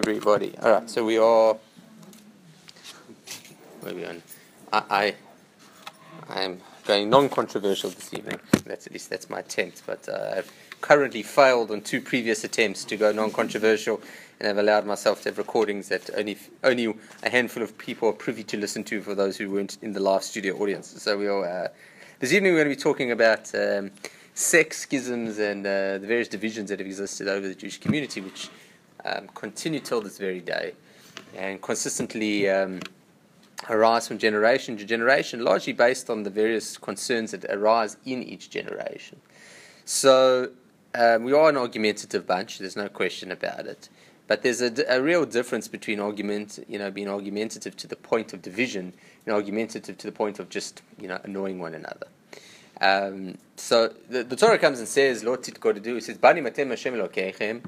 everybody. All right, so we are. Where are we on? I, I am going non-controversial this evening. That's at least that's my attempt. But uh, I've currently failed on two previous attempts to go non-controversial, and I've allowed myself to have recordings that only only a handful of people are privy to listen to. For those who weren't in the live studio audience, so we are. Uh, this evening we're going to be talking about. Um, sects schisms and uh, the various divisions that have existed over the Jewish community, which um, continue till this very day and consistently um, arise from generation to generation, largely based on the various concerns that arise in each generation. So um, we are an argumentative bunch, there's no question about it. But there's a, a, real difference between argument, you know, being argumentative to the point of division and argumentative to the point of just, you know, annoying one another. Um, so the, the, Torah comes and says, Lord tit do. It says, Bani matem Hashem.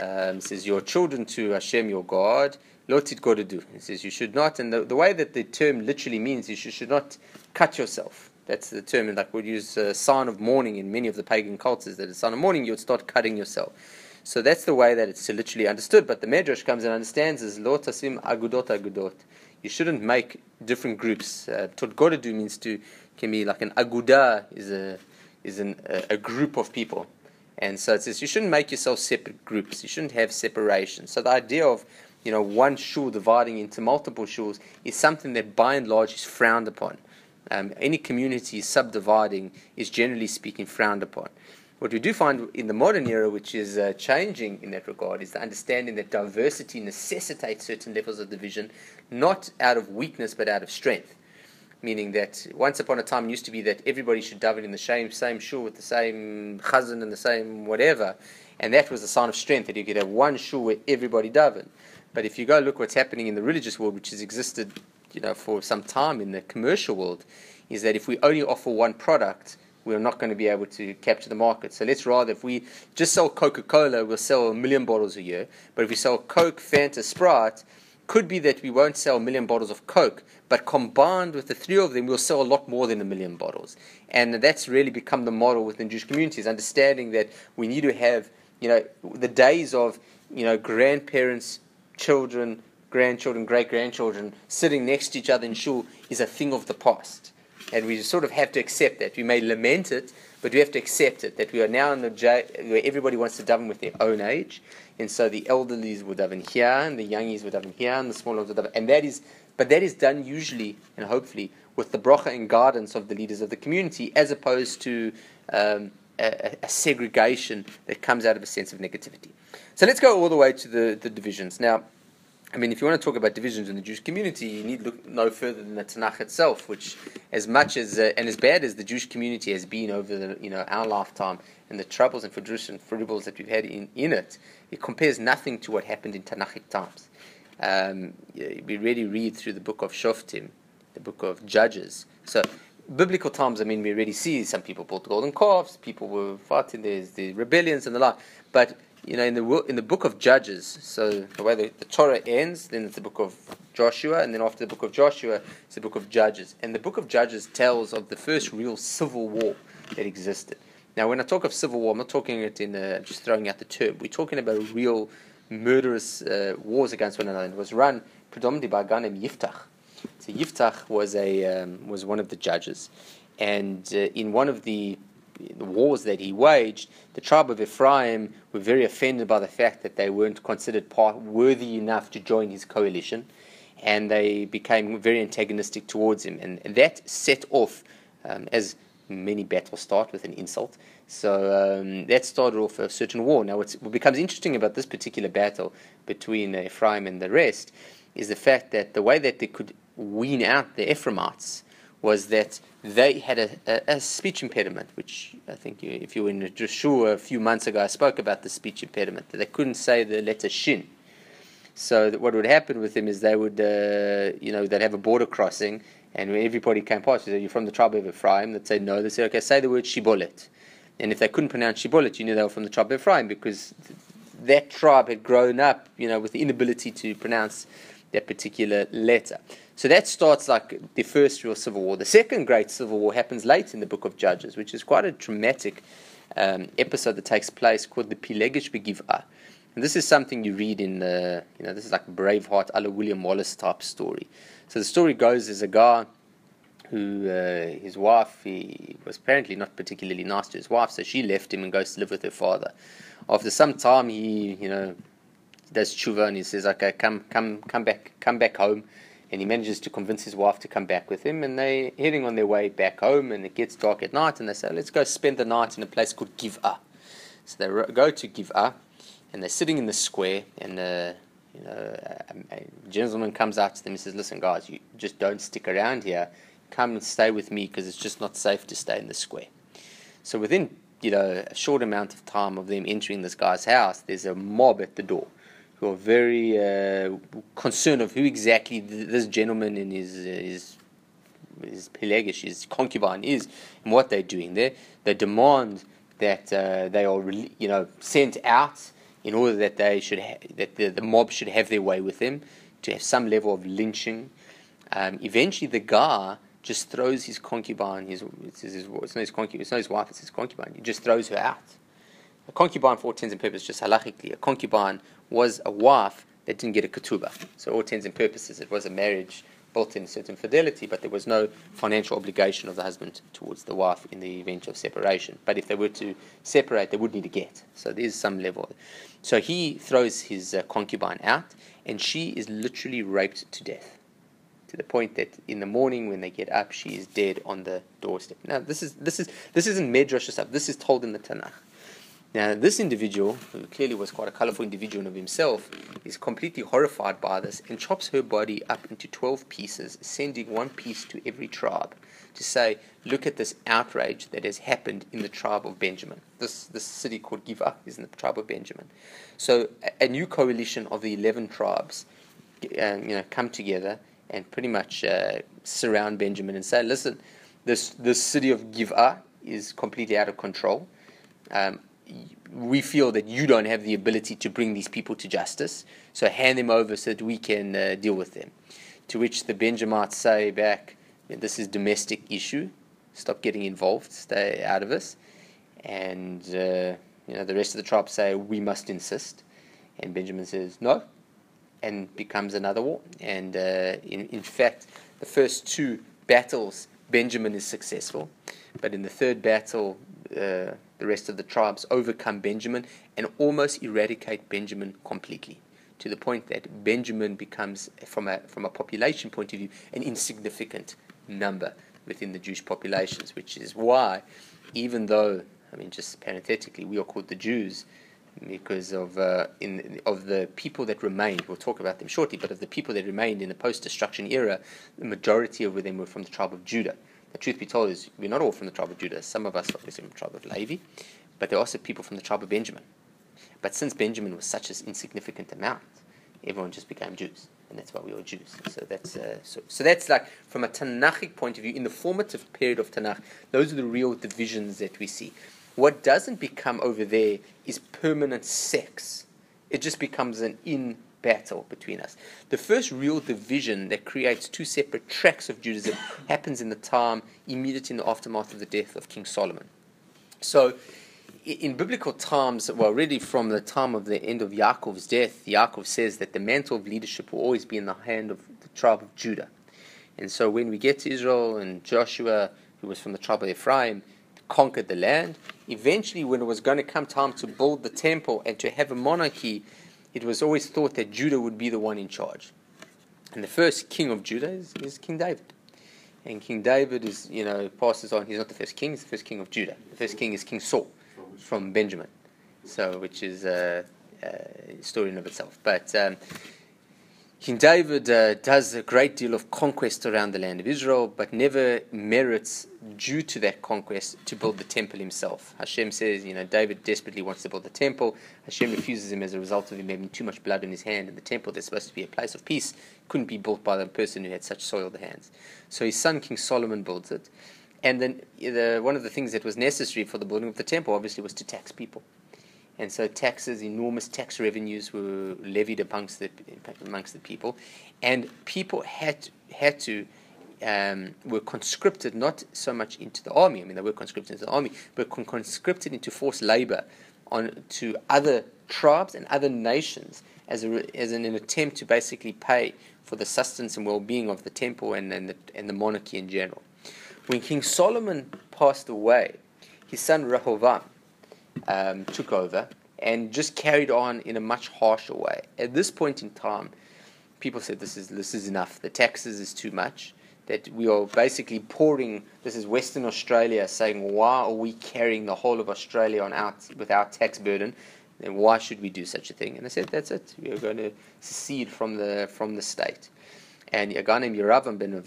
Um, says, Your children to Hashem, your God. Lord tit to do. It says, You should not. And the, the way that the term literally means is you should not cut yourself. That's the term, like we use a sign of mourning in many of the pagan cultures, that a sign of mourning, you would start cutting yourself. So that's the way that it's literally understood. But the Medrash comes and understands is Lo tasim agudot agudot. You shouldn't make different groups. Uh, do means to can be like an aguda is a is an, a, a, group of people, and so it says you shouldn't make yourself separate groups. You shouldn't have separation. So the idea of you know one shul dividing into multiple shuls is something that by and large is frowned upon. Um, any community subdividing is generally speaking frowned upon. What we do find in the modern era, which is uh, changing in that regard, is the understanding that diversity necessitates certain levels of division, not out of weakness but out of strength meaning that once upon a time it used to be that everybody should daven in the same same shul with the same chazan and the same whatever, and that was a sign of strength that you could have one shul where everybody daven. But if you go look what's happening in the religious world, which has existed, you know, for some time in the commercial world, is that if we only offer one product, we're not going to be able to capture the market. So let's rather, if we just sell Coca Cola, we'll sell a million bottles a year. But if we sell Coke, Fanta, Sprite, could be that we won't sell a million bottles of Coke, but combined with the three of them, we'll sell a lot more than a million bottles. And that's really become the model within Jewish communities, understanding that we need to have, you know, the days of, you know, grandparents, children, grandchildren, great grandchildren sitting next to each other in shul is a thing of the past. And we sort of have to accept that. We may lament it, but we have to accept it that we are now in the where everybody wants to daven with their own age, and so the elderlies would daven here, and the youngies would daven here, and the small ones would daven, and that is, but that is done usually and hopefully with the bracha and guidance of the leaders of the community, as opposed to um, a, a, segregation that comes out of a sense of negativity. So let's go all the way to the, the divisions now. I mean, if you want to talk about divisions in the Jewish community, you need look no further than the Tanakh itself, which, as much as uh, and as bad as the Jewish community has been over the, you know our lifetime and the troubles and foibles that we've had in, in it, it compares nothing to what happened in Tanakhic times. Um, we really read through the book of Shoftim, the book of Judges. So, biblical times, I mean, we already see some people built golden calves, people were fighting, there's the rebellions and the like. But you know, in the in the book of Judges, so the way the, the, Torah ends, then it's the book of Joshua, and then after the book of Joshua, it's the book of Judges. And the book of Judges tells of the first real civil war that existed. Now, when I talk of civil war, I'm not talking it in uh, just throwing out the term. We're talking about real murderous uh, wars against one another. It was run predominantly by a guy named Yiftach. So Yiftach was a um, was one of the judges, and uh, in one of the the wars that he waged, the tribe of Ephraim were very offended by the fact that they weren't considered part, worthy enough to join his coalition, and they became very antagonistic towards him. And, that set off, um, as many battles start with an insult. So um, that started off a certain war. Now, what becomes interesting about this particular battle between Ephraim and the rest is the fact that the way that they could wean out the Ephraimites was that they had a, a, a, speech impediment, which I think you, if you were in Joshua a few months ago, I spoke about the speech impediment, that they couldn't say the letter shin. So what would happen with them is they would, uh, you know, they'd have a border crossing, and when everybody came past, you they you're from the tribe of Ephraim, they'd say no, they'd say, okay, say the word shibolet. And if they couldn't pronounce shibolet, you knew they were from the tribe of Ephraim, because that tribe had grown up, you know, with the inability to pronounce that particular letter. So that starts like the first real civil war. The second great civil war happens late in the book of Judges, which is quite a dramatic um, episode that takes place called the Pilegish Begiv'ah. And this is something you read in the, you know, this is like Braveheart, a William Wallace type story. So the story goes there's a guy who, uh, his wife, he was apparently not particularly nice to his wife, so she left him and goes to live with her father. After some time, he, you know, does tshuva and he says, okay, come, come, come back, come back home. And he manages to convince his wife to come back with him, and they're heading on their way back home. And it gets dark at night, and they say, "Let's go spend the night in a place called Giv'ah." So they go to Giv'ah, and they're sitting in the square, and you know, a, a, gentleman comes out to them and says, "Listen, guys, you just don't stick around here. Come and stay with me because it's just not safe to stay in the square." So within you know a short amount of time of them entering this guy's house, there's a mob at the door who are very uh, concerned of who exactly this gentleman and his his his pelagish, his concubine is, and what they're doing there. They demand that uh, they are, you know, sent out in order that they should ha- that the, the mob should have their way with them, to have some level of lynching. Um, eventually, the guy just throws his concubine, his, it's, his, it's not his concubine, it's not his wife, it's his concubine. He just throws her out. A concubine, for all intents and purposes, just halachically, a concubine was a wife that didn't get a ketubah. So, all intents and purposes, it was a marriage built in certain fidelity, but there was no financial obligation of the husband towards the wife in the event of separation. But if they were to separate, they would need a get. So there's some level. So he throws his uh, concubine out, and she is literally raped to death. To the point that in the morning when they get up, she is dead on the doorstep. Now this is this is this isn't medrash stuff. This is told in the Tanakh. Now, this individual, who clearly was quite a colorful individual of himself, is completely horrified by this and chops her body up into 12 pieces, sending one piece to every tribe to say, Look at this outrage that has happened in the tribe of Benjamin. This, this city called Giva is in the tribe of Benjamin. So, a, a new coalition of the 11 tribes um, you know, come together and pretty much uh, surround Benjamin and say, Listen, this, this city of Giva is completely out of control. Um, we feel that you don't have the ability to bring these people to justice, so hand them over so that we can uh, deal with them. To which the Benjamites say back, this is domestic issue, stop getting involved, stay out of this. And uh, you know the rest of the tribe say we must insist, and Benjamin says no, and becomes another war. And uh, in in fact, the first two battles Benjamin is successful, but in the third battle. Uh, the rest of the tribes overcome Benjamin and almost eradicate Benjamin completely, to the point that Benjamin becomes, from a, from a population point of view, an insignificant number within the Jewish populations, which is why, even though, I mean, just parenthetically, we are called the Jews because of uh, in of the people that remained. We'll talk about them shortly, but of the people that remained in the post-destruction era, the majority of them were from the tribe of Judah. The truth be told is we're not all from the tribe of Judah. Some of us are from the tribe of Levi, but there are also people from the tribe of Benjamin. But since Benjamin was such an insignificant amount, everyone just became Jews, and that's why we are Jews. So that's uh, so, so that's like from a Tanakhic point of view, in the formative period of Tanakh, those are the real divisions that we see. What doesn't become over there is permanent sects. It just becomes an in battle between us. The first real division that creates two separate tracks of Judaism happens in the time immediately in the aftermath of the death of King Solomon. So, in biblical times, well, really from the time of the end of Yaakov's death, Yaakov says that the mantle of leadership will always be in the hand of the tribe of Judah. And so when we get to Israel and Joshua, who was from the tribe of Ephraim, conquered the land, eventually when it was going to come time to build the temple and to have a monarchy, it was always thought that Judah would be the one in charge. And the first king of Judah is, is King David. And King David is, you know, passes on. He's not the first king, he's the first king of Judah. The first king is King Saul from Benjamin. So, which is a, a story in of itself. But um, King David uh, does a great deal of conquest around the land of Israel, but never merits, due to that conquest, to build the temple himself. Hashem says, you know, David desperately wants to build the temple. Hashem refuses him as a result of him having too much blood in his hand, and the temple that's supposed to be a place of peace couldn't be built by the person who had such soiled hands. So his son, King Solomon, builds it. And then the, one of the things that was necessary for the building of the temple, obviously, was to tax people and so taxes, enormous tax revenues were levied amongst the amongst the people, and people had had to um, were conscripted not so much into the army. I mean, they were conscripted into the army, but con- conscripted into forced labor on to other tribes and other nations as, a, as an, an attempt to basically pay for the sustenance and well-being of the temple and, and, the, and the monarchy in general. When King Solomon passed away, his son Rehoboam um, took over and just carried on in a much harsher way. At this point in time, people said this is this is enough. The taxes is too much. That we are basically pouring. This is Western Australia saying, why are we carrying the whole of Australia on our with our tax burden? Then why should we do such a thing? And they said, that's it. We are going to secede from the from the state. And a guy named Yeravam ben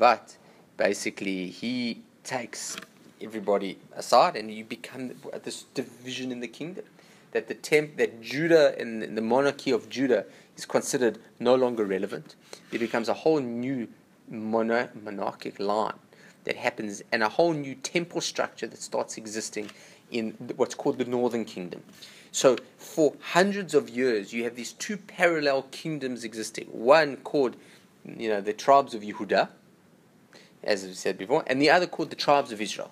basically, he takes everybody aside, and you become this division in the kingdom. That the temp, that Judah and the monarchy of Judah is considered no longer relevant. It becomes a whole new mono, monarchic line that happens, and a whole new temple structure that starts existing in what's called the Northern Kingdom. So, for hundreds of years, you have these two parallel kingdoms existing. One called, you know, the tribes of Yehuda, as I said before, and the other called the tribes of Israel.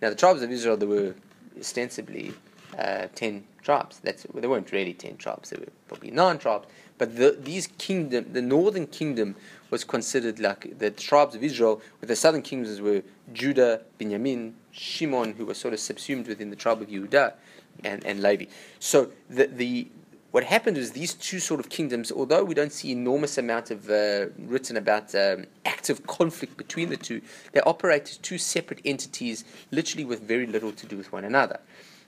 Now, the tribes of Israel, there were ostensibly uh, 10 tribes. That's, well, there weren't really 10 tribes, there were probably nine tribes. But the, these kingdom, the northern kingdom was considered like the tribes of Israel, with the southern kingdoms were Judah, Benjamin, Shimon, who were sort of subsumed within the tribe of Yehuda, and, and Levi. So the, the what happened is these two sort of kingdoms, although we don't see enormous amount of uh, written about um, active conflict between the two, they operate as two separate entities, literally with very little to do with one another.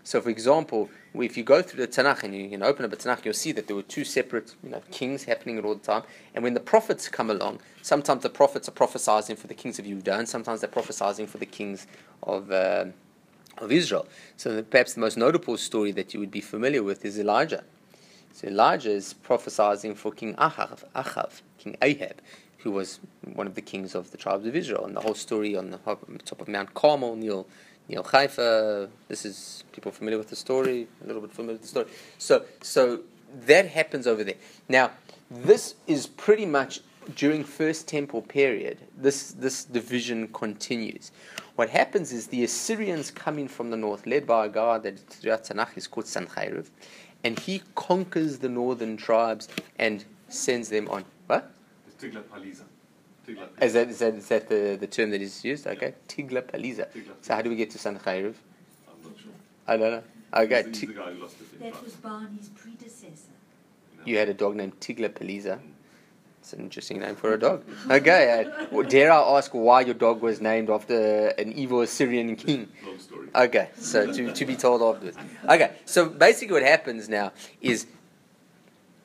So, for example, if you go through the Tanakh and you can open up the Tanakh, you'll see that there were two separate you know, kings happening at all the time. And when the prophets come along, sometimes the prophets are prophesying for the kings of Judah, and sometimes they're prophesying for the kings of, uh, of Israel. So, perhaps the most notable story that you would be familiar with is Elijah. So Elijah is prophesying for King Ahav, Ahav, King Ahab, who was one of the kings of the tribes of Israel. And the whole story on the top of Mount Carmel, Neil, Neil Haifa, this is people familiar with the story, a little bit familiar with the story. So, so that happens over there. Now, this is pretty much during First Temple period, this, this division continues. What happens is the Assyrians come in from the north, led by a guy that throughout Tanakh is called Sancheriv and he conquers the northern tribes and sends them on. What? Tiglath-Pileser. Is that, is that, is that the, the term that is used? Okay. Tiglath-Pileser. So how do we get to Sancheriv? I'm not sure. I don't know. Okay. He's, he's the guy who lost it in That France. was Barney's predecessor. You had a dog named Tiglath-Pileser. Mm. It's an interesting name for a dog. Okay. Uh, dare I ask why your dog was named after an evil Assyrian king? Long story. Okay, so to, to be told afterwards. Okay, so basically what happens now is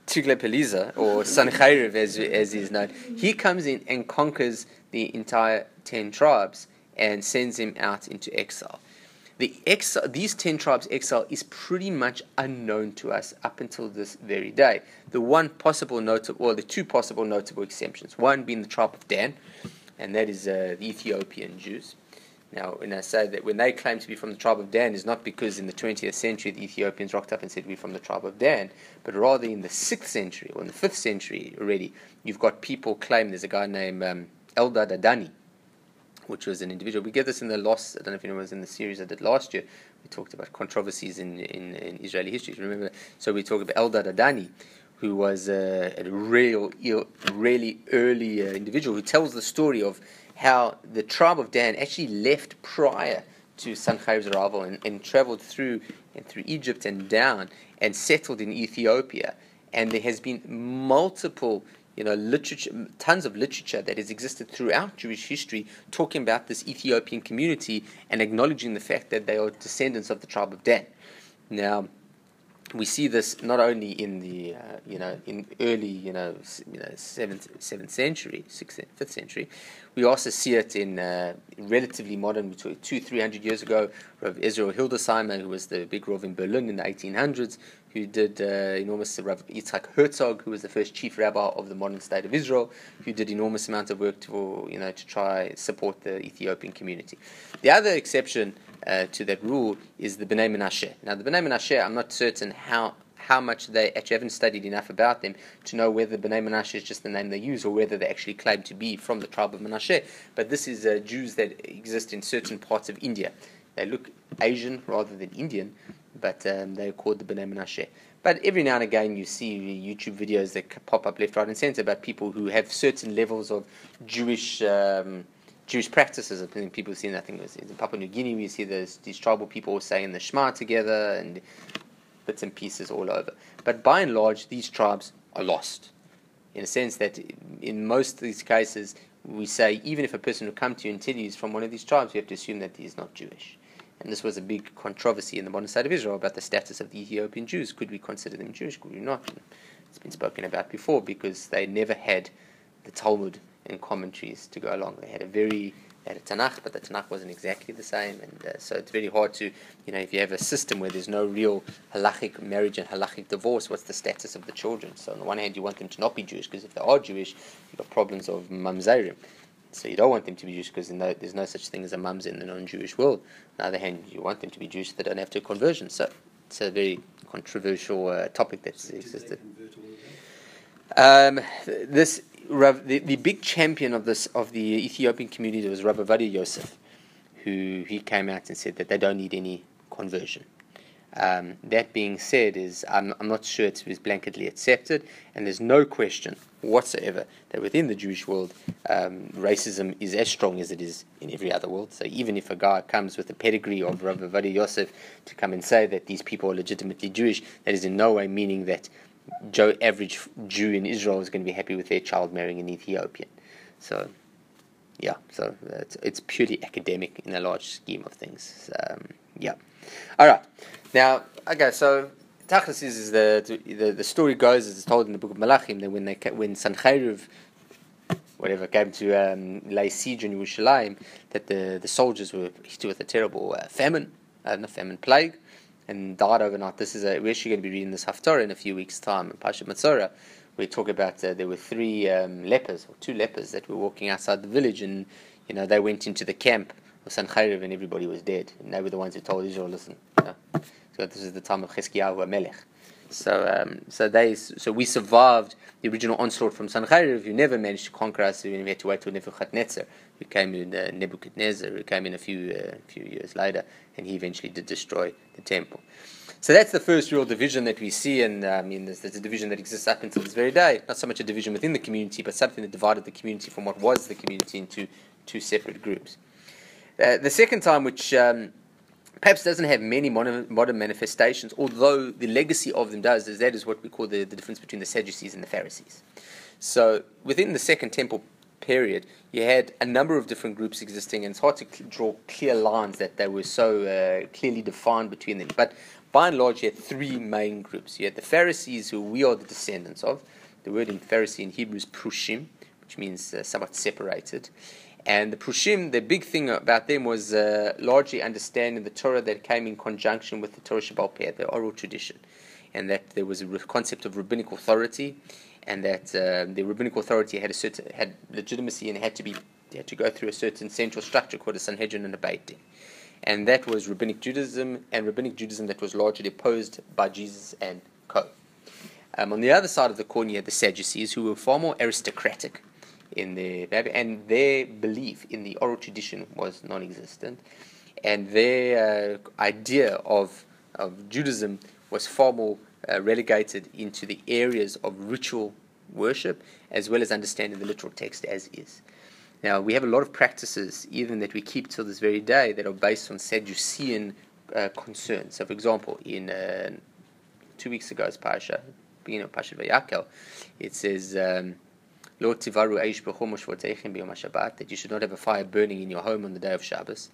Tiglath-Pileser, or Sancheriv as, as he is known, he comes in and conquers the entire ten tribes and sends them out into exile. The exile, these ten tribes' exile is pretty much unknown to us up until this very day. The one possible notable, or the two possible notable exceptions, one being the tribe of Dan, and that is uh, the Ethiopian Jews. Now, when I say that when they claim to be from the tribe of Dan, is not because in the 20th century the Ethiopians rocked up and said we're from the tribe of Dan, but rather in the 6th century or in the 5th century already, you've got people claim there's a guy named um, Eldad Adani, which was an individual. We get this in the lost, I don't know if anyone was in the series I did last year. We talked about controversies in, in, in Israeli history. Remember? So we talked about Eldad Adani, who was uh, a real, really early uh, individual who tells the story of how the tribe of Dan actually left prior to Sancheriv's arrival and, and traveled through and through Egypt and down and settled in Ethiopia. And there has been multiple, you know, literature, tons of literature that has existed throughout Jewish history talking about this Ethiopian community and acknowledging the fact that they are descendants of the tribe of Dan. Now, we see this not only in the uh, you know in early you know you know seventh seventh century sixth fifth century, we also see it in uh, relatively modern two three hundred years ago. Rav Azriel Hildesheimer, who was the big Rav in Berlin in the eighteen hundreds, who did uh, enormous Rav Yitzhak Herzog, who was the first chief rabbi of the modern state of Israel, who did enormous amount of work to you know to try support the Ethiopian community. The other exception uh, to that rule is the Bnei Menashe. Now, the Bnei Menashe, I'm not certain how how much they actually haven't studied enough about them to know whether Bnei Menashe is just the name they use or whether they actually claim to be from the tribe of Menashe. But this is uh, Jews that exist in certain parts of India. They look Asian rather than Indian, but um, they're called the Bnei Menashe. But every now and again, you see YouTube videos that pop up left, right, and center about people who have certain levels of Jewish um, Jewish practices. I think people see nothing. In Papua New Guinea, we see those, these tribal people saying the Shema together and bits and pieces all over. But by and large, these tribes are lost. In a sense that in most of these cases, we say even if a person would come to you and tell you from one of these tribes, we have to assume that he is not Jewish. And this was a big controversy in the modern state of Israel about the status of the Ethiopian Jews. Could we consider them Jewish? Could we not? It's been spoken about before because they never had the Talmud and commentaries to go along. They had a very they had a Tanakh, but the Tanakh wasn't exactly the same, and uh, so it's very hard to, you know, if you have a system where there's no real halachic marriage and halachic divorce, what's the status of the children? So on the one hand, you want them to not be Jewish because if they are Jewish, you've got problems of mamzerim. So you don't want them to be Jewish because there's no such thing as a mums in the non-Jewish world. On the other hand, you want them to be Jewish so they don't have to conversion. So it's a very controversial uh, topic that's existed. Um, this Rav, the, the big champion of this of the Ethiopian community was Rabbi Ovadia Yosef, who he came out and said that they don't need any conversion. Um, that being said, is I'm, I'm not sure it was blanketly accepted, and there's no question whatsoever that within the Jewish world, um, racism is as strong as it is in every other world. So even if a guy comes with the pedigree of Rabbi Ovadia Yosef to come and say that these people are legitimately Jewish, that is in no way meaning that Joe average Jew in Israel is going to be happy with their child marrying an Ethiopian. So, yeah, so it's, it's purely academic in a large scheme of things. Um, yeah. All right. Now, okay, so Tachlis is, is the, the the story goes as it's told in the book of Malachim that when they when Sancheriv whatever came to um, lay siege on Yerushalayim, that the, the soldiers were hit with a terrible uh, famine, uh, not famine, plague, and died overnight. This is a, we're actually going to be reading this Haftarah in a few weeks' time in Pasha Matzora. We talk about uh, there were three um, lepers or two lepers that were walking outside the village, and you know they went into the camp of Sancheriv, and everybody was dead. And they were the ones who told Israel, "Listen, you know, so this is the time of Chizkiyahu Melech." So, um, so they, so we survived the original onslaught from Sancheriv, who never managed to conquer us. We had to wait till Nebuchadnezzar, who came in uh, Nebuchadnezzar, who came in a few uh, few years later, and he eventually did destroy the temple. So that's the first real division that we see, and uh, I mean, there's, there's, a division that exists up until this very day. Not so much a division within the community, but something that divided the community from what was the community into two separate groups. Uh, the second time, which um, perhaps doesn't have many modern, modern, manifestations, although the legacy of them does, is that is what we call the, the difference between the Sadducees and the Pharisees. So within the Second Temple period, you had a number of different groups existing, and it's hard to cl- draw clear lines that they were so uh, clearly defined between them. But by and large, you had three main groups. You had the Pharisees, who we are the descendants of. The word in Pharisee in Hebrew is prushim, which means uh, somewhat separated. And the Prushim, the big thing about them was uh, largely understanding the Torah that came in conjunction with the Torah Shebaal Peh, the oral tradition, and that there was a concept of rabbinic authority, and that uh, the rabbinic authority had a certain had legitimacy and had to be had to go through a certain central structure called a Sanhedrin and a Beit Din. And that was rabbinic Judaism, and rabbinic Judaism that was largely opposed by Jesus and co. Um, on the other side of the coin, you had the Sadducees, who were far more aristocratic in the and their belief in the oral tradition was non-existent, and their uh, idea of of Judaism was far more uh, relegated into the areas of ritual worship as well as understanding the literal text as is. Now we have a lot of practices, even that we keep till this very day, that are based on Sadducean uh, concerns. So, for example, in uh, two weeks ago's parasha, beginning of Pasha Vayakel, it says. Um, that you should not have a fire burning in your home on the day of Shabbos.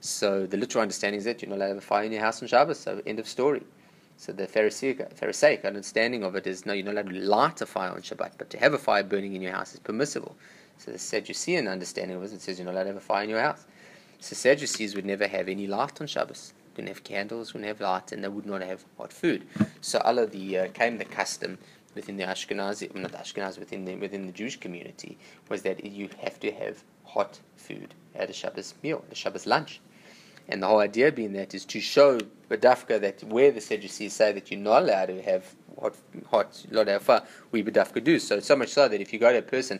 So the literal understanding is that you're not allowed to have a fire in your house on Shabbos. So end of story. So the Pharisaic, Pharisaic understanding of it is no, you're not allowed to light a fire on Shabbat, but to have a fire burning in your house is permissible. So the Sadducean understanding was it says you're not allowed to have a fire in your house. So Sadducees would never have any light on Shabbos. Wouldn't have candles, wouldn't have light, and they would not have hot food. So Allah the uh, came the custom within the Ashkenazi, not Ashkenazi, within the within the Jewish community, was that you have to have hot food at a Shabbos meal, at a Shabbos lunch. And the whole idea being that is to show Badafka that where the Sadducees say that you're not allowed to have hot, hot, have fire, we Badafka do. So, so much so that if you go to a person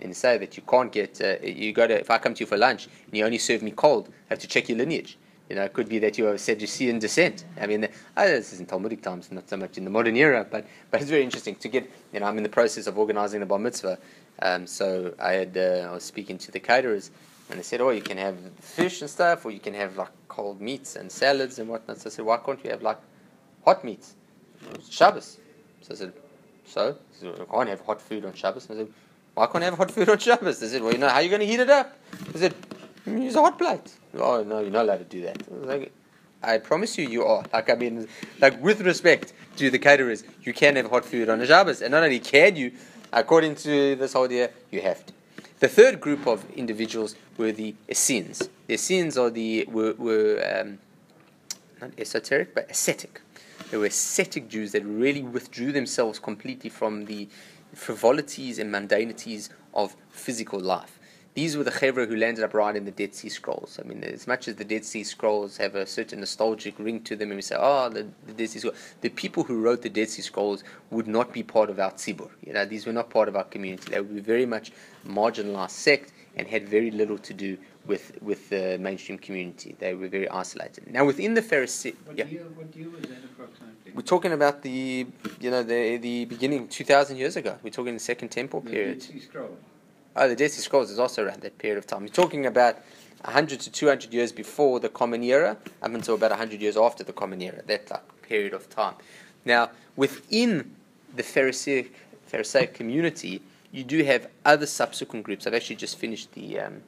and say that you can't get, uh, you go to, if I come to you for lunch and you only serve me cold, I have to check your lineage. You know, it could be that you are Sadducean descent. I mean, oh, this is in Talmudic times, not so much in the modern era, but, but it's very interesting to get, you know, I'm in the process of organizing the bar mitzvah. Um, so I had, uh, I was speaking to the caterers, and they said, oh, you can have fish and stuff, or you can have like cold meats and salads and whatnot. So I said, why can't you have like hot meats? Shabbos. So I said, so? He said, I can't have hot food on Shabbos. I said, why can't I have hot food on Shabbos? They said, well, you know, how are you going to heat it up? I said, "Mm, use a hot plate. Oh, no, you're not allowed to do that. I like, I promise you, you are. Like, I mean, like, with respect to the caterers, you can have hot food on a Shabbos. And not only can you, according to this idea, you have to. The third group of individuals were the Essenes. The Essenes are the, were, were um, not esoteric, but ascetic. They were ascetic Jews that really withdrew themselves completely from the frivolities and mundanities of physical life. These were the Chevra who landed up writing the Dead Sea Scrolls. I mean, as much as the Dead Sea Scrolls have a certain nostalgic ring to them, and we say, oh, the, the Dead Sea Scrolls, the people who wrote the Dead Sea Scrolls would not be part of our tzibur. You know, these were not part of our community. They would be very much marginalized sect and had very little to do with, with the mainstream community. They were very isolated. Now, within the Pharisee, What yeah. year, what year was that approximately? We're talking about the, you know, the the beginning, two thousand years ago. We're talking the Second Temple The period. Dead Sea Scrolls. Oh, the Dead Sea Scrolls is also around that period of time. You're talking about hundred to two hundred years before the Common Era, up until about hundred years after the Common Era. That like period of time. Now, within the Pharisaic, Pharisaic community, you do have other subsequent groups. I've actually just finished the. Um,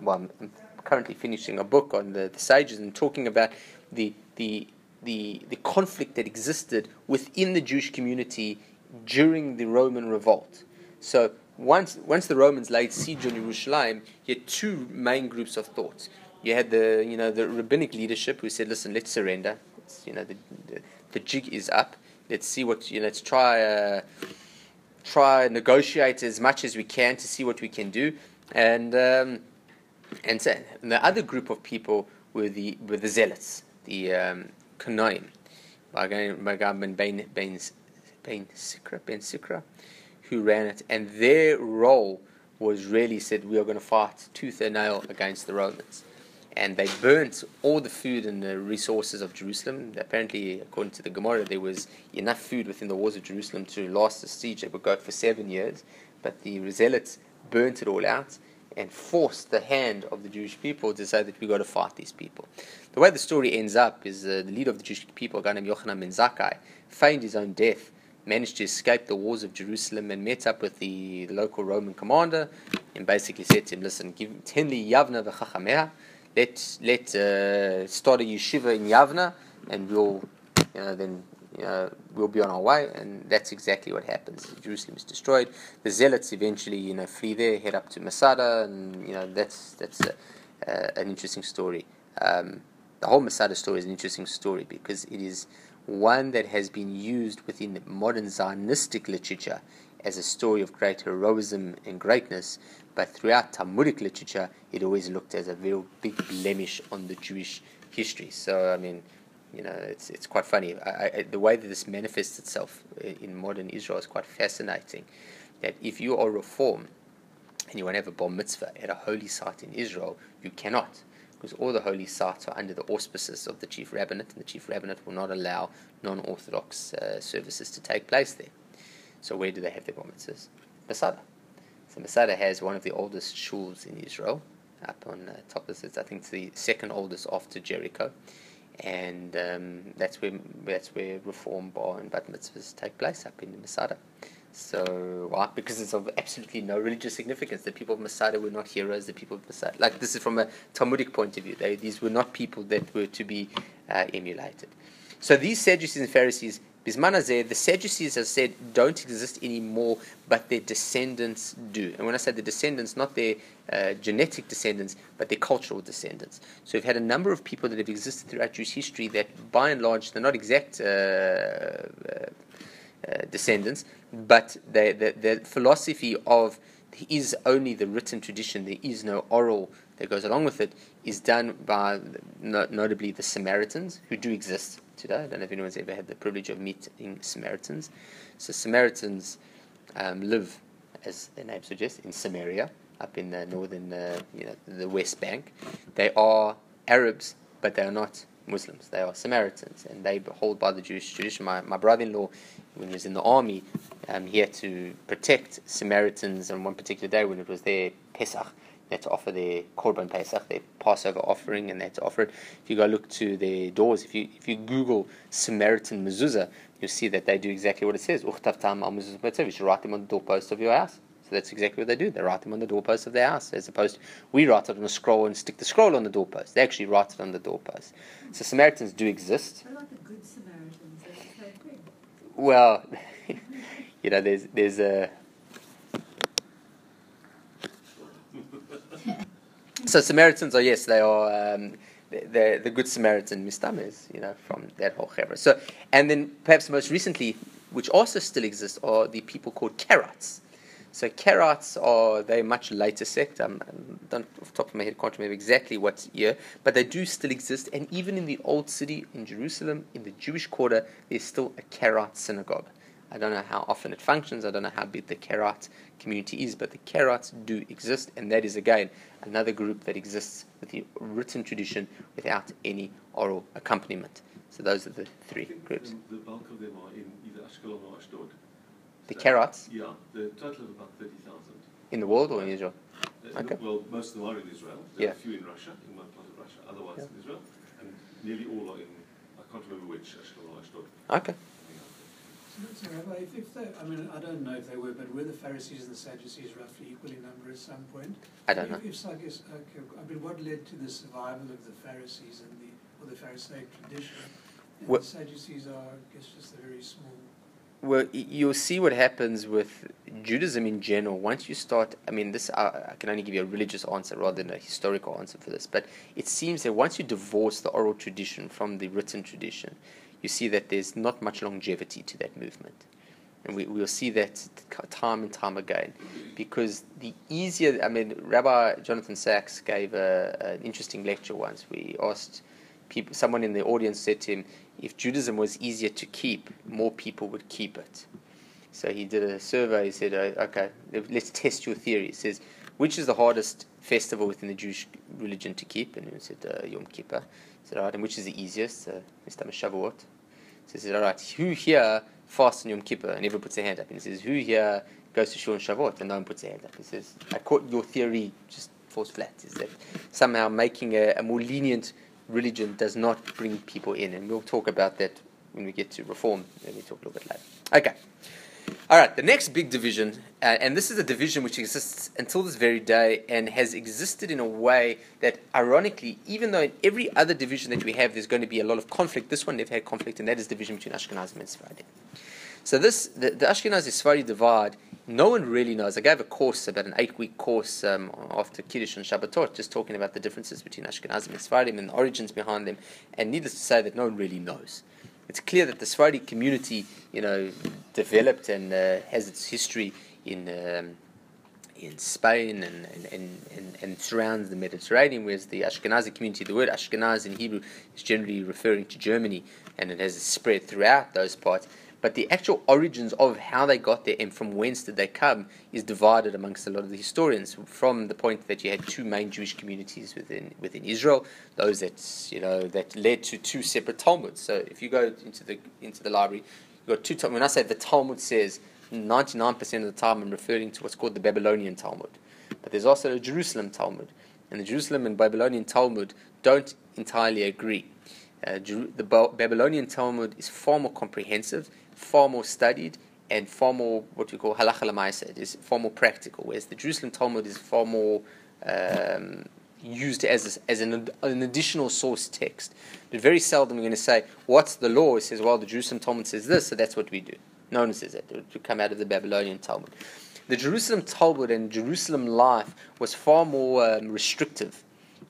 well, I'm currently finishing a book on the, the sages and talking about the the the the conflict that existed within the Jewish community during the Roman revolt. So once once the Romans laid siege on Jerusalem, you had two main groups of thoughts. You had the you know the rabbinic leadership who said, "Listen, let's surrender. It's, you know the, the the jig is up. Let's see what you know, let's try uh, try negotiate as much as we can to see what we can do." And um, and, so, and the other group of people were the were the zealots, the um, Kanoim, by Ben Ben Ben Ben Sikra Ben Sikra, who ran it, and their role was really said we are going to fight tooth and nail against the Romans, and they burnt all the food and the resources of Jerusalem. Apparently, according to the Gemara, there was enough food within the walls of Jerusalem to last the siege that would go for seven years, but the zealots burnt it all out and forced the hand of the Jewish people to say that we've got to fight these people. The way the story ends up is uh, the leader of the Jewish people, a guy named Yochanan ben Zakkai, feigned his own death, managed to escape the walls of Jerusalem, and met up with the local Roman commander and basically said to him, Listen, give tenli Yavna v'chachameha, let, let uh, start a yeshiva in Yavna, and we'll, you know, then we'll be on our way, and that's exactly what happens. Jerusalem is destroyed. The zealots eventually, you know, flee there, head up to Masada, and you know that's that's a, uh, an interesting story. Um, the whole Masada story is an interesting story because it is one that has been used within modern Zionistic literature as a story of great heroism and greatness, but throughout Talmudic literature, it always looked as a very big blemish on the Jewish history. So, I mean, you know, it's it's quite funny. I, I, the way that this manifests itself uh, in modern Israel is quite fascinating. That if you are reform and you want to have a bar mitzvah at a holy site in Israel, you cannot, because all the holy sites are under the auspices of the chief rabbinate, and the chief rabbinate will not allow non-orthodox uh, services to take place there. So where do they have their mitzvahs? Masada. So Masada has one of the oldest shuls in Israel, up on uh, top of it. I think it's the second oldest after Jericho and um, that's where that's where reform bar and bat mitzvahs take place up in the Masada. So why? Because it's of absolutely no religious significance. The people of Masada were not heroes. The people of Masada, like this is from a Talmudic point of view, they, these were not people that were to be uh, emulated. So these Sadducees and Pharisees, Bismanazeh, the Sadducees, as said, don't exist anymore, but their descendants do. And when I say the descendants, not their uh, genetic descendants, but their cultural descendants. So we've had a number of people that have existed throughout Jewish history that, by and large, they're not exact uh, uh, descendants, but the, the philosophy of is only the written tradition, there is no oral that goes along with it, is done by no, notably the Samaritans, who do exist today. I don't know if anyone's ever had the privilege of meeting Samaritans. So Samaritans um, live, as their name suggests, in Samaria, up in the northern, uh, you know, the West Bank. They are Arabs but they are not Muslims. They are Samaritans, and they hold by the Jewish tradition. My, my brother-in-law, when he was in the army, um, he had to protect Samaritans on one particular day when it was their Pesach. They had to offer their Korban Pesach, their Passover offering, and they had to offer it. If you go look to their doors, if you if you Google Samaritan mezuzah, you'll see that they do exactly what it says. You should write them on the doorpost of your house. So that's exactly what they do. They write them on the doorpost of their house, as opposed to we write it on a scroll and stick the scroll on the doorpost. They actually write it on the doorpost. So Samaritans do exist about the good Samaritans? That's the same thing. Well, you know, there's there's a. so Samaritans are yes, they are. Um, they're the good Samaritan mistames, you know, from that whole chevra. So, and then perhaps most recently, which also still exists, are the people called Karaites. So Karaites are they much later sect. Um, I don't off the top of my head can't remember exactly what year, but they do still exist. And even in the old city in Jerusalem, in the Jewish quarter, there's still a Karaite synagogue. I don't know how often it functions. I don't know how big the Karaite community is, but the Karaites do exist, and that is again another group that exists with the written tradition without any oral accompaniment. So those are the three groups. The, the bulk of them are in either Ashkelon or Ashdod. The So- Karaites Yeah, the total of about 30,000. in the world or in Israel? Uh, Okay. Well, most of them are in Israel. There Yeah. are a few in Russia, in one part of Russia, otherwise Yeah. in Israel. And nearly all are in, I can't remember which, Ashkelon or Ashdod. Okay. something like. So, so Rabbi, if, if they, I mean, I don't know if they were, but were the Pharisees and the Sadducees roughly equal in number at some point? I don't know. If, if so, I guess, okay, I mean, what led to the survival of the Pharisees and the, or the Pharisaic tradition? And Well- the Sadducees are, I guess, just a very small. Well, you'll see what happens with Judaism in general. Once you start, I mean, this I, I can only give you a religious answer rather than a historical answer for this. But it seems that once you divorce the oral tradition from the written tradition, you see that there's not much longevity to that movement, and we we'll see that time and time again, because the easier. I mean, Rabbi Jonathan Sacks gave a, an interesting lecture once. We asked people, someone in the audience said to him, if Judaism was easier to keep, more people would keep it. So he did a survey. He said, uh, okay, let's test your theory. He says, which is the hardest festival within the Jewish religion to keep? And he said, uh, Yom Kippur. He said, all right, and which is the easiest? Uh. Shavuot. So he said, all right, who here fasts on Yom Kippur? And everyone puts their hand up. And he says, who here goes to Shul on Shavuot? And no one puts their hand up. He says, I caught your theory just falls flat. Is that somehow making a, a more lenient religion does not bring people in, and we'll talk about that when we get to reform. Let me talk a little bit later. Okay. All right, the next big division, uh, and this is a division which exists until this very day and has existed in a way that, ironically, even though in every other division that we have there's going to be a lot of conflict, this one never had conflict, and that is division between Ashkenazim and Sephardim. So this, the, the Ashkenazi Sephardi divide, no one really knows. I gave a course, about an eight-week course um, after Kiddush and Shabbatot, just talking about the differences between Ashkenazim and Sephardim and the origins behind them. And needless to say that no one really knows. It's clear that the Sephardi community, you know, developed and uh, has its history in um, in Spain and, and, and, and, and surrounds the Mediterranean, whereas the Ashkenazi community, the word Ashkenaz in Hebrew is generally referring to Germany, and it has spread throughout those parts. But the actual origins of how they got there and from whence did they come is divided amongst a lot of the historians. From the point that you had two main Jewish communities within within Israel, those that you know that led to two separate Talmuds. So if you go into the into the library, you've got two. Talmud. When I say the Talmud says 99% of the time, I'm referring to what's called the Babylonian Talmud. But there's also a Jerusalem Talmud, and the Jerusalem and Babylonian Talmud don't entirely agree. Uh, the Ba- Babylonian Talmud is far more comprehensive, far more studied, and far more what we call halacha lemaisa. It is far more practical, whereas the Jerusalem Talmud is far more um, used as, a, as an, an additional source text. But very seldom we're going to say, what's the law? It says, well, the Jerusalem Talmud says this, so that's what we do. No one says that. It would come out of the Babylonian Talmud. The Jerusalem Talmud and Jerusalem life was far more um, restrictive.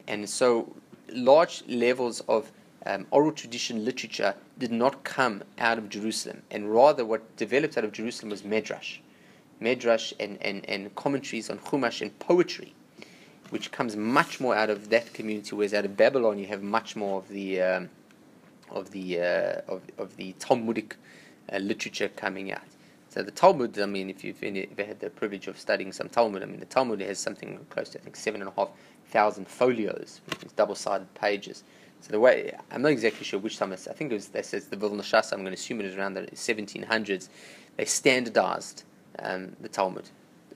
And so large levels of um, oral tradition literature did not come out of Jerusalem. And rather, what developed out of Jerusalem was Medrash. Medrash and, and, and commentaries on Chumash and poetry, which comes much more out of that community, whereas out of Babylon you have much more of the, um, of the, uh, of, of the Talmudic uh, literature coming out. So the Talmud, I mean, if you've ever had the privilege of studying some Talmud, I mean, the Talmud has something close to, I think, seven and a half thousand folios, double-sided pages. So the way I'm not exactly sure which time I think it was that says the Vilna Shas. I'm going to assume it was around the 1700s. They standardized um, the Talmud,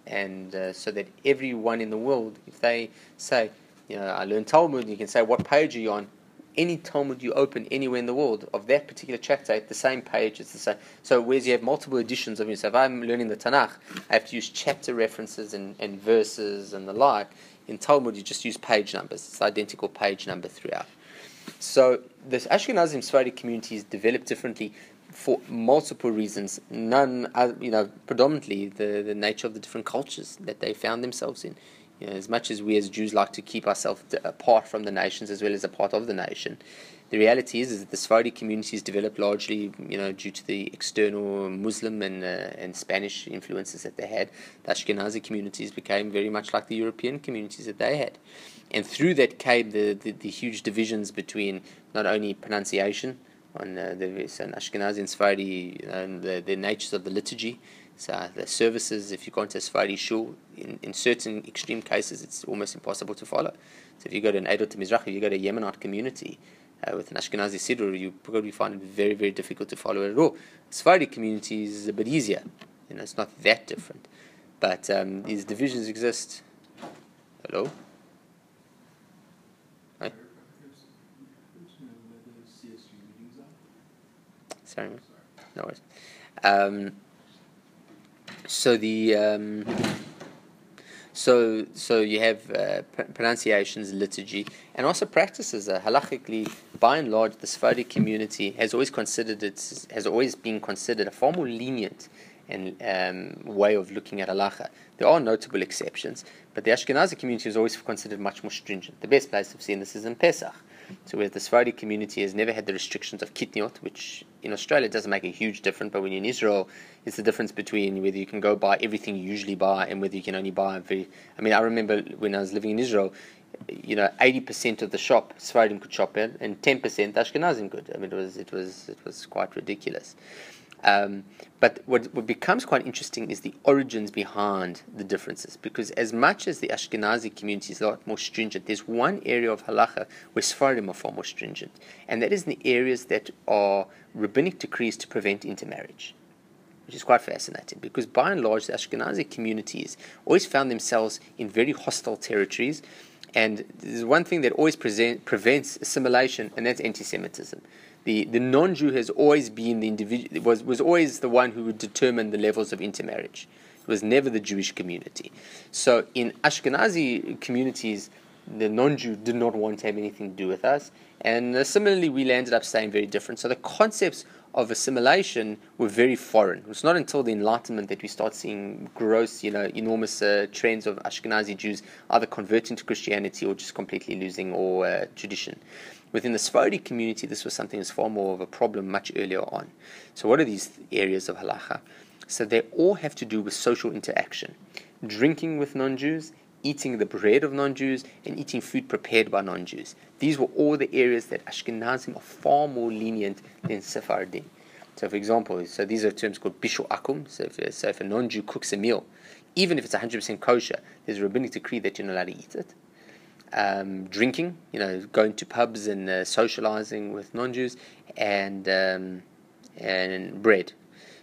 and uh, so that everyone in the world, if they say, you know, I learned Talmud, you can say what page are you on. Any Talmud you open anywhere in the world of that particular chapter, the same page, it's the same. So whereas you have multiple editions of if I'm learning the Tanakh, I have to use chapter references and, and verses and the like. In Talmud, you just use page numbers. It's identical page number throughout. So the Ashkenazim Sephardic communities developed differently for multiple reasons. None, uh, you know, predominantly the, the nature of the different cultures that they found themselves in. You know, as much as we as Jews like to keep ourselves apart from the nations as well as a part of the nation, the reality is, is that the Sephardi communities developed largely, you know, due to the external Muslim and uh, and Spanish influences that they had. The Ashkenazi communities became very much like the European communities that they had, and through that came the, the, the huge divisions between not only pronunciation on uh, the so Ashkenazi and Sephardi, and the, the natures of the liturgy. So the services, if you go into a Sephardi shul, in, in certain extreme cases, it's almost impossible to follow. So if you go to an Eidot Mizrahi, you go to a Yemenite community uh, with an Ashkenazi Siddur, you probably find it very, very difficult to follow it at all. Sephardi community is a bit easier. You know, it's not that different. But um, these divisions exist. Hello? Right. Sorry, no worries. Um, so the um, so so you have uh, pr- pronunciations, liturgy, and also practices. Uh, halachically, by and large, the Sephardic community has always considered it has always been considered a far more lenient and um, way of looking at halacha. There are notable exceptions, but the Ashkenazi community is always considered much more stringent. The best place I've seen this is in Pesach. So where the Sephardi community has never had the restrictions of kitniot, which in Australia it doesn't make a huge difference, but when you're in Israel, it's the difference between whether you can go buy everything you usually buy and whether you can only buy very. I mean, I remember when I was living in Israel, you know, eighty percent of the shop Sephardim could shop in, and ten percent Ashkenazim could. I mean, it was it was it was quite ridiculous. Um, but what, what becomes quite interesting is the origins behind the differences. Because as much as the Ashkenazi community is a lot more stringent, there's one area of halacha where Sephardim are far more stringent. And that is in the areas that are rabbinic decrees to prevent intermarriage. Which is quite fascinating because by and large, the Ashkenazi communities always found themselves in very hostile territories. And there's one thing that always present, prevents assimilation, and that's anti Semitism the, the non-Jew has always been the individual was, was always the one who would determine the levels of intermarriage. It was never the Jewish community. So in Ashkenazi communities, the non-Jew did not want to have anything to do with us, and uh, similarly, we landed up staying very different. So the concepts of assimilation were very foreign. It was not until the Enlightenment that we start seeing gross, you know, enormous uh, trends of Ashkenazi Jews either converting to Christianity or just completely losing all uh, tradition. Within the Sephardi community, this was something that's far more of a problem much earlier on. So, what are these areas of halacha? So, they all have to do with social interaction drinking with non Jews, eating the bread of non Jews, and eating food prepared by non Jews. These were all the areas that Ashkenazim are far more lenient than Sephardim. So, for example, so these are terms called bishul akum. So, if, so if a non Jew cooks a meal, even if it's 100% kosher, there's a rabbinic decree that you're not allowed to eat it um, drinking, you know, going to pubs and uh, socializing with non-Jews, and um, and bread,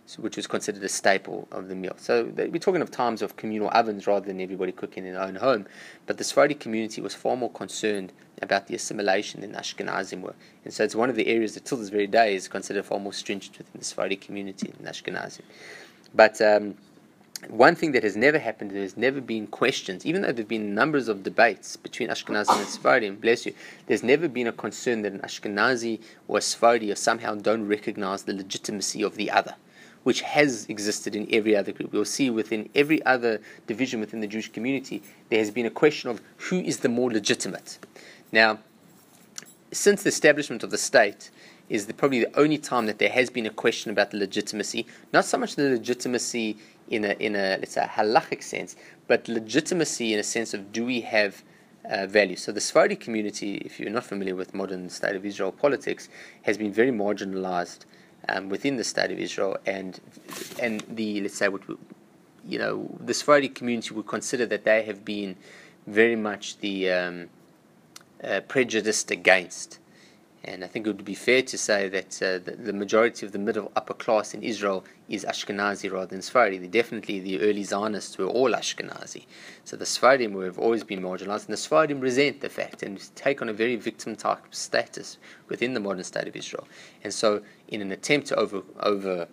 so, which was considered a staple of the meal. So we're talking of times of communal ovens rather than everybody cooking in their own home. But the Sephardi community was far more concerned about the assimilation than Ashkenazim were, and so it's one of the areas that till this very day is considered far more stringent within the Sephardi community than Ashkenazim. But um, one thing that has never happened, there's never been questions, even though there have been numbers of debates between Ashkenazi and Sephardim, bless you, there's never been a concern that an Ashkenazi or a Sephardi or somehow don't recognize the legitimacy of the other, which has existed in every other group. We'll see within every other division within the Jewish community, there has been a question of who is the more legitimate. Now, since the establishment of the state, is the, probably the only time that there has been a question about the legitimacy, not so much the legitimacy in a, in a let's say, a halachic sense, but legitimacy in a sense of do we have uh, value. So the Sephardi community, if you're not familiar with modern state of Israel politics, has been very marginalized um, within the state of Israel, and and the let's say what we, you know the Sephardi community would consider that they have been very much the um, uh, prejudiced against And I think it would be fair to say that uh, the, the, majority of the middle upper class in Israel is Ashkenazi rather than Sephardi. Definitely, the early Zionists were all Ashkenazi. So the Sephardim have always been marginalized, and the Sephardim resent the fact and take on a very victim type status within the modern state of Israel. And so, in an attempt to over, over,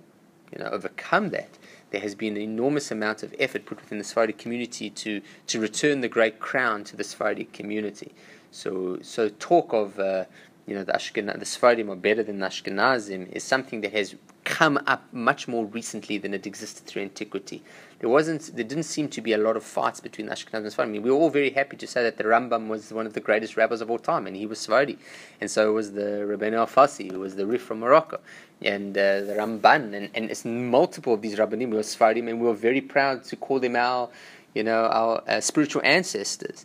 you know, overcome that, there has been an enormous amount of effort put within the Sephardic community to, to return the great crown to the Sephardic community. So, so talk of uh, you know, the, Ashkenaz, the Sephardim are better than the Ashkenazim is something that has come up much more recently than it existed through antiquity. There wasn't, there didn't seem to be a lot of fights between the Ashkenazim and Sephardim. I mean, we were all very happy to say that the Rambam was one of the greatest rabbis of all time, and he was Sephardi, and so was the Rabbeinu Alfasi, who was the Rif from Morocco, and uh, the Ramban, and, and it's multiple of these Rabbanim were Sephardim, and we were very proud to call them our, you know, our uh, spiritual ancestors.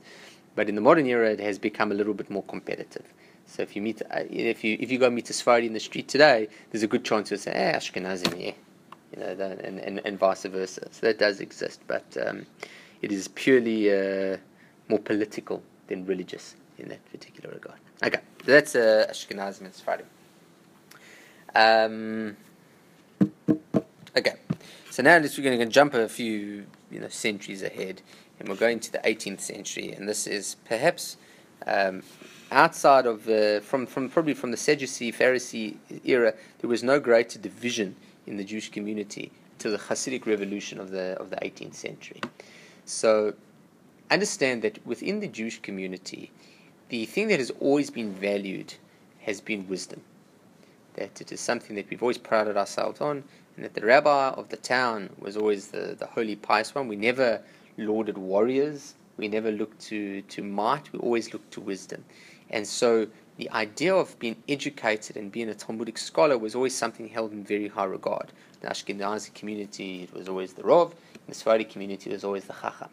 But in the modern era, it has become a little bit more competitive. So if you meet, uh, if you if you go meet a Sephardi in the street today, there's a good chance you'll say, "Eh, Ashkenazim, yeah," you know, that, and, and and vice versa. So that does exist, but um, it is purely uh, more political than religious in that particular regard. Okay, so that's uh, Ashkenazim and Sephardi. Um, okay, so now we're going to jump a few you know centuries ahead, and we're going to the 18th century, and this is perhaps um, outside of uh, from from probably from the Sadducee Pharisee era, there was no greater division in the Jewish community till the Hasidic revolution of the of the 18th century. So, understand that within the Jewish community, the thing that has always been valued has been wisdom. That it is something that we've always prided ourselves on, and that the rabbi of the town was always the, the holy pious one. We never lauded warriors. We never looked to, to might. We always looked to wisdom. And so the idea of being educated and being a Talmudic scholar was always something held in very high regard. In the Ashkenazi community, it was always the Rav. In the Sephardi community, it was always the Chacham.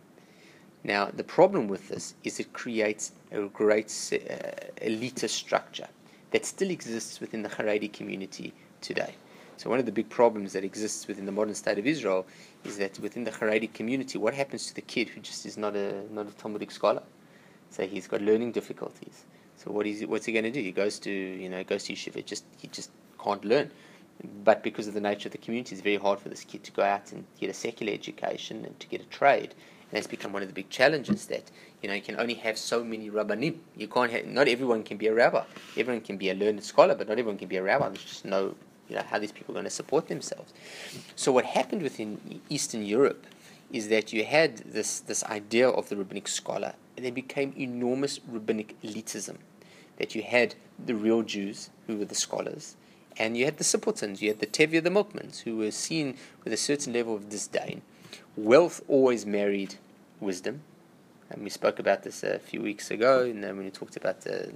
Now, the problem with this is it creates a great uh, elitist structure that still exists within the Haredi community today. So, one of the big problems that exists within the modern state of Israel is that within the Haredi community, what happens to the kid who just is not a, not a Talmudic scholar? So, he's got learning difficulties so what is what's he going to do? He goes to you know goes to yeshiva. Just he just can't learn. But because of the nature of the community, it's very hard for this kid to go out and get a secular education and to get a trade. And that's become one of the big challenges that you know you can only have so many rabbanim. You can't have, not everyone can be a rabbi. Everyone can be a learned scholar, but not everyone can be a rabbi. There's just no you know how these people are going to support themselves. So what happened within Eastern Europe is that you had this this idea of the rabbinic scholar, there became enormous rabbinic elitism that you had the real Jews, who were the scholars, and you had the simpletons, you had the Tevye, the milkmans, who were seen with a certain level of disdain. Wealth always married wisdom. And we spoke about this a few weeks ago, and when we talked about the,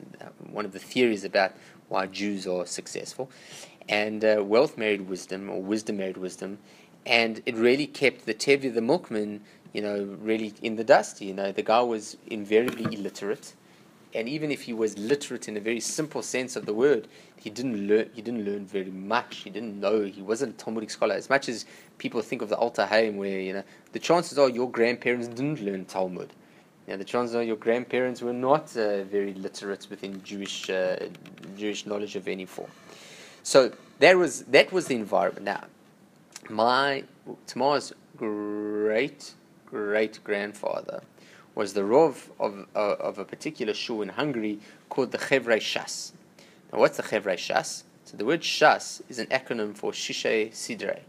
one of the theories about why Jews are successful. And uh, wealth married wisdom, or wisdom married wisdom, and it really kept the Tevye, the milkman, you know, really in the dust. You know, the guy was invariably illiterate and even if he was literate in a very simple sense of the word, he didn't learn. He didn't learn very much. He didn't know. He wasn't a Talmudic scholar. As much as people think of the Alter Haim, where you know the chances are your grandparents didn't learn Talmud. You know, the chances are your grandparents were not uh, very literate within Jewish uh, Jewish knowledge of any form. So that was that was the environment. Now, my Tamar's great great grandfather was the Rov of, uh, of a particular shul in Hungary called the Chevrei Shas. Now, what's the Chevrei Shas? So the word Shas is an acronym for Shishay Sidre,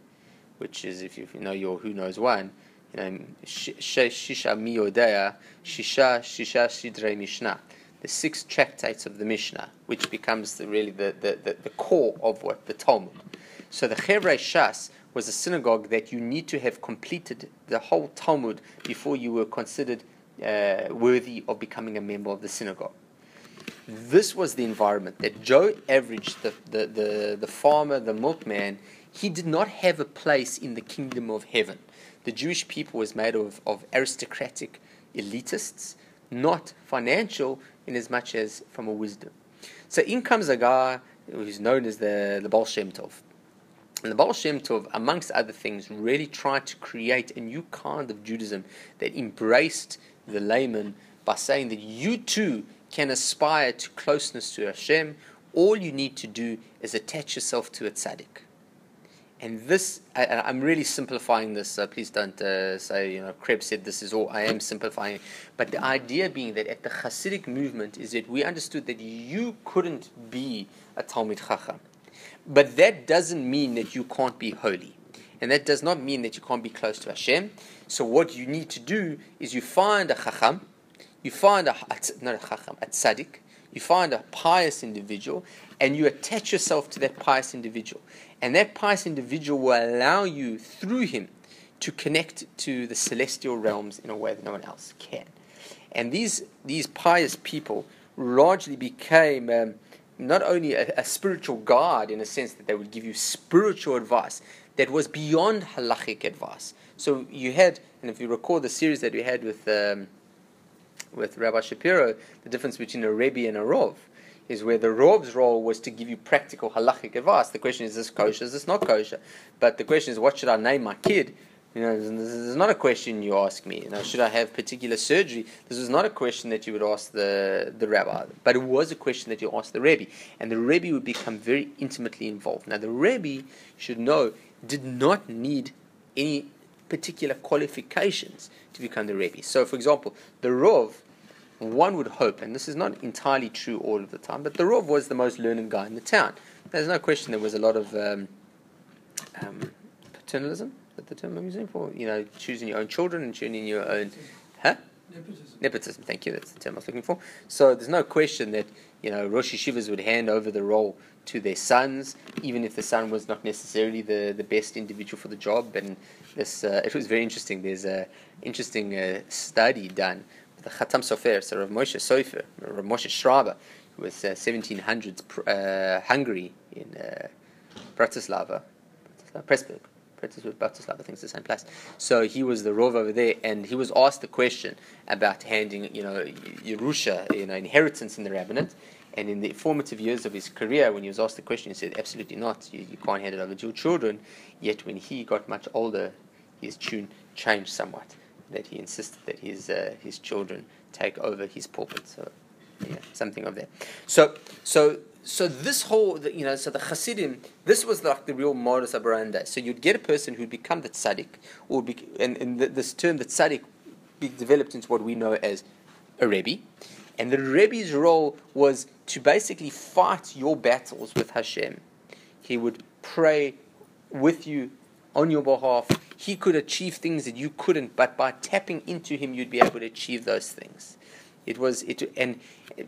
which is, if you know your Who Knows One, you know, Shisha Miyodea, Shisha Shisha Sidre Mishnah, the six tractates of the Mishnah, which becomes the, really the, the, the, the, core of what the Talmud. So the Chevrei Shas was a synagogue that you need to have completed the whole Talmud before you were considered uh, worthy of becoming a member of the synagogue. This was the environment that Joe Average, the, the, the, the farmer, the milkman, he did not have a place in the kingdom of heaven. The Jewish people was made of, of aristocratic elitists, not financial in as much as from a wisdom. So in comes a guy who's known as the, the Baal Shem Tov. And the Baal Shem Tov, amongst other things, really tried to create a new kind of Judaism that embraced the layman by saying that you too can aspire to closeness to Hashem all you need to do is attach yourself to a tzaddik. And this, I, I'm really simplifying this, so please don't uh, say, you know, Krebs said this is all. I am simplifying. But the idea being that at the Hasidic movement is that we understood that you couldn't be a Talmud Chacham. But that doesn't mean that you can't be holy. And that does not mean that you can't be close to Hashem. So what you need to do is you find a Chacham, you find a, not a Chacham, a Tzaddik, you find a pious individual, and you attach yourself to that pious individual. And that pious individual will allow you, through him, to connect to the celestial realms in a way that no one else can. And these, these pious people largely became um, not only a, a spiritual guide in a sense that they would give you spiritual advice that was beyond halachic advice. So you had, and if you recall the series that we had with um, with Rabbi Shapiro, the difference between a Rebbe and a Rov is where the Rov's role was to give you practical halachic advice. The question is, is this kosher? Is this not kosher? But the question is, what should I name my kid? You know, this is not a question you ask me. You know, should I have particular surgery? This is not a question that you would ask the, the rabbi, but it was a question that you asked the Rebbe. And the Rebbe would become very intimately involved. Now, the Rebbe should know, did not need any particular qualifications to become the Rebbe. So, for example, the Rov, one would hope, and this is not entirely true all of the time, but the Rov was the most learned guy in the town. There's no question there was a lot of um, um, paternalism. The term I'm using for? You know, choosing your own children and choosing your own. Huh? Nepotism. Nepotism, thank you, that's the term I was looking for. So there's no question that, you know, Rosh Yeshivas would hand over the role to their sons, even if the son was not necessarily the, the best individual for the job. And this, uh, it was very interesting. There's a interesting uh, study done with the Khatam Sofer, so Rav Moshe Sofer, Rav Moshe Schreiber, who was uh, 1700s pr- uh, Hungary in uh, Bratislava, Bratislava, Pressburg. Bratislava, I think it's the same place. So he was the Rov over there, and he was asked the question about handing, you know, Yerusha, you know, inheritance in the rabbinate. And in the formative years of his career, when he was asked the question, he said, absolutely not. You, you can't hand it over to your children. Yet when he got much older, his tune changed somewhat. That he insisted that his, uh, his children take over his pulpit. So, yeah, something of that. So, so, so this whole, you know, so the Hasidim, this was like the real modus operandi. So you'd get a person who'd become the tzaddik, or be, and, and the, this term, the tzaddik, be developed into what we know as a rebbe, and the rebbe's role was to basically fight your battles with Hashem. He would pray with you on your behalf. He could achieve things that you couldn't, but by tapping into him, you'd be able to achieve those things. It was it, and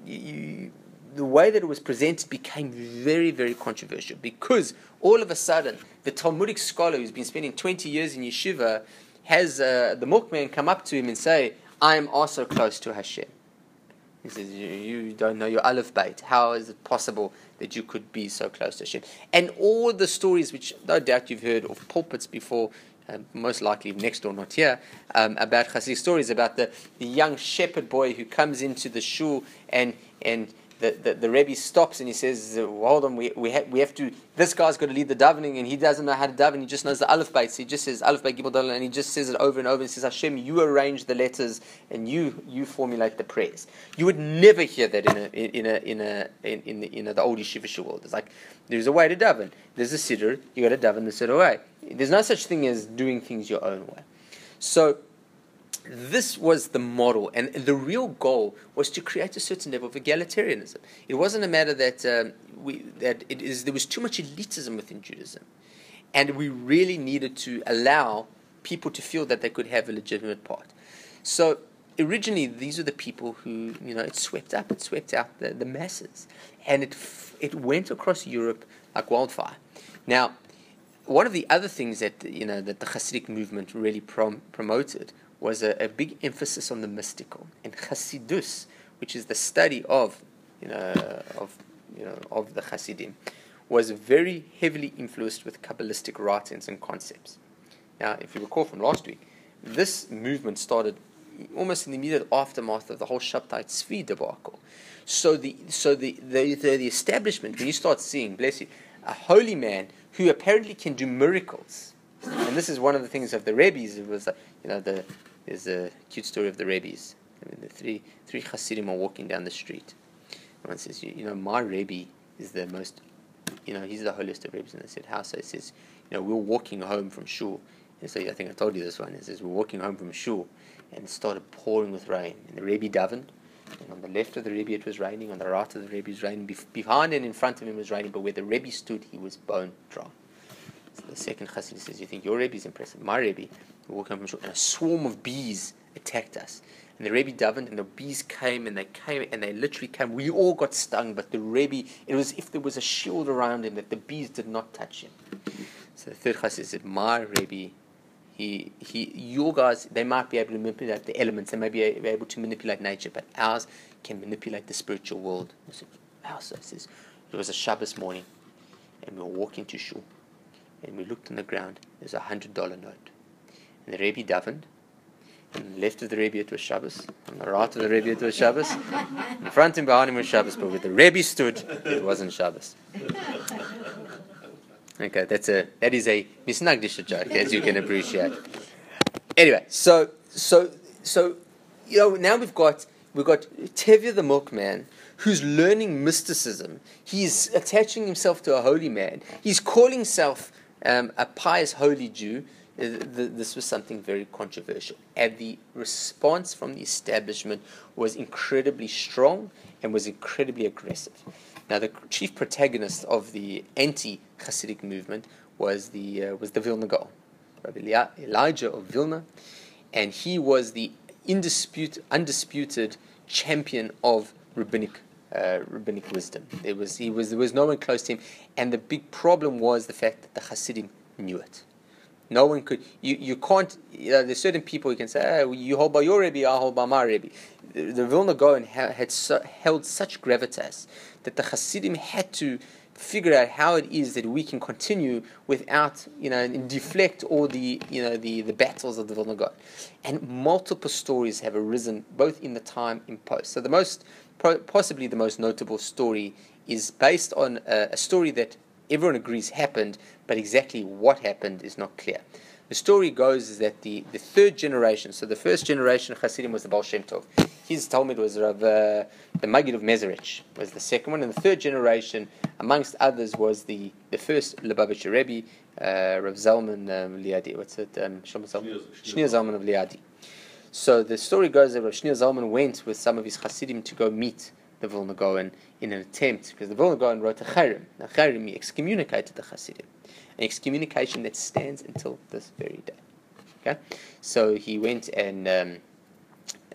you, the way that it was presented became very, very controversial because all of a sudden the Talmudic scholar who's been spending 20 years in yeshiva has uh, the milkman come up to him and say, "I am also close to Hashem." He says, you, you don't know your Aleph Beit. How is it possible that you could be so close to Hashem? And all the stories, which no doubt you've heard of pulpits before, uh, most likely next door, not here, um, about Hasidic stories about the, the young shepherd boy who comes into the shul and, and the, the, the Rebbe stops and he says, Hold on, we, we, ha- we have to. This guy's got to lead the davening and he doesn't know how to daven. He just knows the Aleph Beit. So he just says Aleph Beit Gimel and he just says it over and over and says, Hashem, you arrange the letters and you you formulate the prayers. You would never hear that in a in a in a in, in the, you know the old yeshiva world. It's like there's a way to daven. There's a siddur. You got to daven the siddur way. There's no such thing as doing things your own way. So this was the model, and the real goal was to create a certain level of egalitarianism. It wasn't a matter that um, we that it is there was too much elitism within Judaism, and we really needed to allow people to feel that they could have a legitimate part. So originally, these were the people who you know it swept up, it swept out the, the masses, and it f- it went across Europe like wildfire. Now, one of the other things that you know that the Hasidic movement really prom- promoted was a, a, big emphasis on the mystical and Hasidus, which is the study of you know of you know of the Hasidim, was very heavily influenced with Kabbalistic writings and concepts. Now, if you recall from last week, this movement started almost in the immediate aftermath of the whole Shabtai Tzvi debacle. So the so the, the, the, the establishment, when you start seeing, bless you, a holy man who apparently can do miracles, and this is one of the things of the rabbis. It was, you know, the there's a cute story of the rabbis. I mean, the three three Hasidim are walking down the street. One says, you, you know, my Rebbe is the most, you know, he's the holiest of Rebbe's. And they said, how? So he says, you know, we're walking home from shul. And so I think I told you this one. He says, we we're walking home from shul and it started pouring with rain. And the Rebbe davened. And on the left of the Rebbe it was raining, on the right of the Rebbe it was raining. Bef- behind and in front of him was raining, but where the Rebbe stood, he was bone dry. So the second Chassid says, You think your Rebbe is impressive? My Rebbe, we walked home from shul, and a swarm of bees attacked us. And the Rebbe davened, and the bees came, and they came, and they literally came. We all got stung, but the Rebbe, it was if there was a shield around him that the bees did not touch him. So the third Chassid said, My Rebbe, he, he, your guys, they might be able to manipulate the elements, they may be able to manipulate nature, but ours can manipulate the spiritual world. I said, How so? Says, It was a Shabbos morning, and we were walking to shul, and we looked on the ground, there's a hundred dollar note. The Rebbe davened, on the left of the Rebbe it was Shabbos, on the right of the Rebbe it was Shabbos, in front and behind him was Shabbos, but where the Rebbe stood, it wasn't Shabbos. Okay, that's a that is a misnagdish joke, as you can appreciate. Anyway, so so so you know now we've got we've got Tevye the milkman who's learning mysticism. He's attaching himself to a holy man. He's calling himself um, a pious holy Jew. Th- This was something very controversial, and the response from the establishment was incredibly strong and was incredibly aggressive. Now, the chief protagonist of the anti-Hasidic movement was the uh, was the Vilna Gaon, Rabbi Elijah of Vilna, and he was the indispute, undisputed champion of rabbinic uh, rabbinic wisdom. There was he was there was no one close to him, and the big problem was the fact that the Hasidim knew it. No one could. You, you can't. You know, there's certain people you can say, oh, you hold by your Rebbe, I hold by my Rebbe. The, the Vilna Gaon ha, had so, held such gravitas that the Hasidim had to figure out how it is that we can continue without, you know, deflect all the, you know, the, the battles of the Vilna Gaon. And multiple stories have arisen, both in the time and post. So the most, possibly the most notable story is based on a, a story that everyone agrees happened, but exactly what happened is not clear. The story goes is that the, the third generation, so the first generation of Hasidim was the Baal Shem Tov. His Talmud was Rav, uh, the Maggid of Mezerich was the second one, and the third generation, amongst others, was the, the first Lubavitcher Rebbe, uh, Rav Zalman um, Liadi. What's it? Um, Zalman? Shneir Zalman of Liadi. So the story goes that Rav Shneir Zalman went with some of his Hasidim to go meet the Vilna Gaon in an attempt, because the Vilna Gaon wrote a Chayrim. Now, Chayrim, excommunicated the Hasidim. An excommunication that stands until this very day. Okay? So he went and um,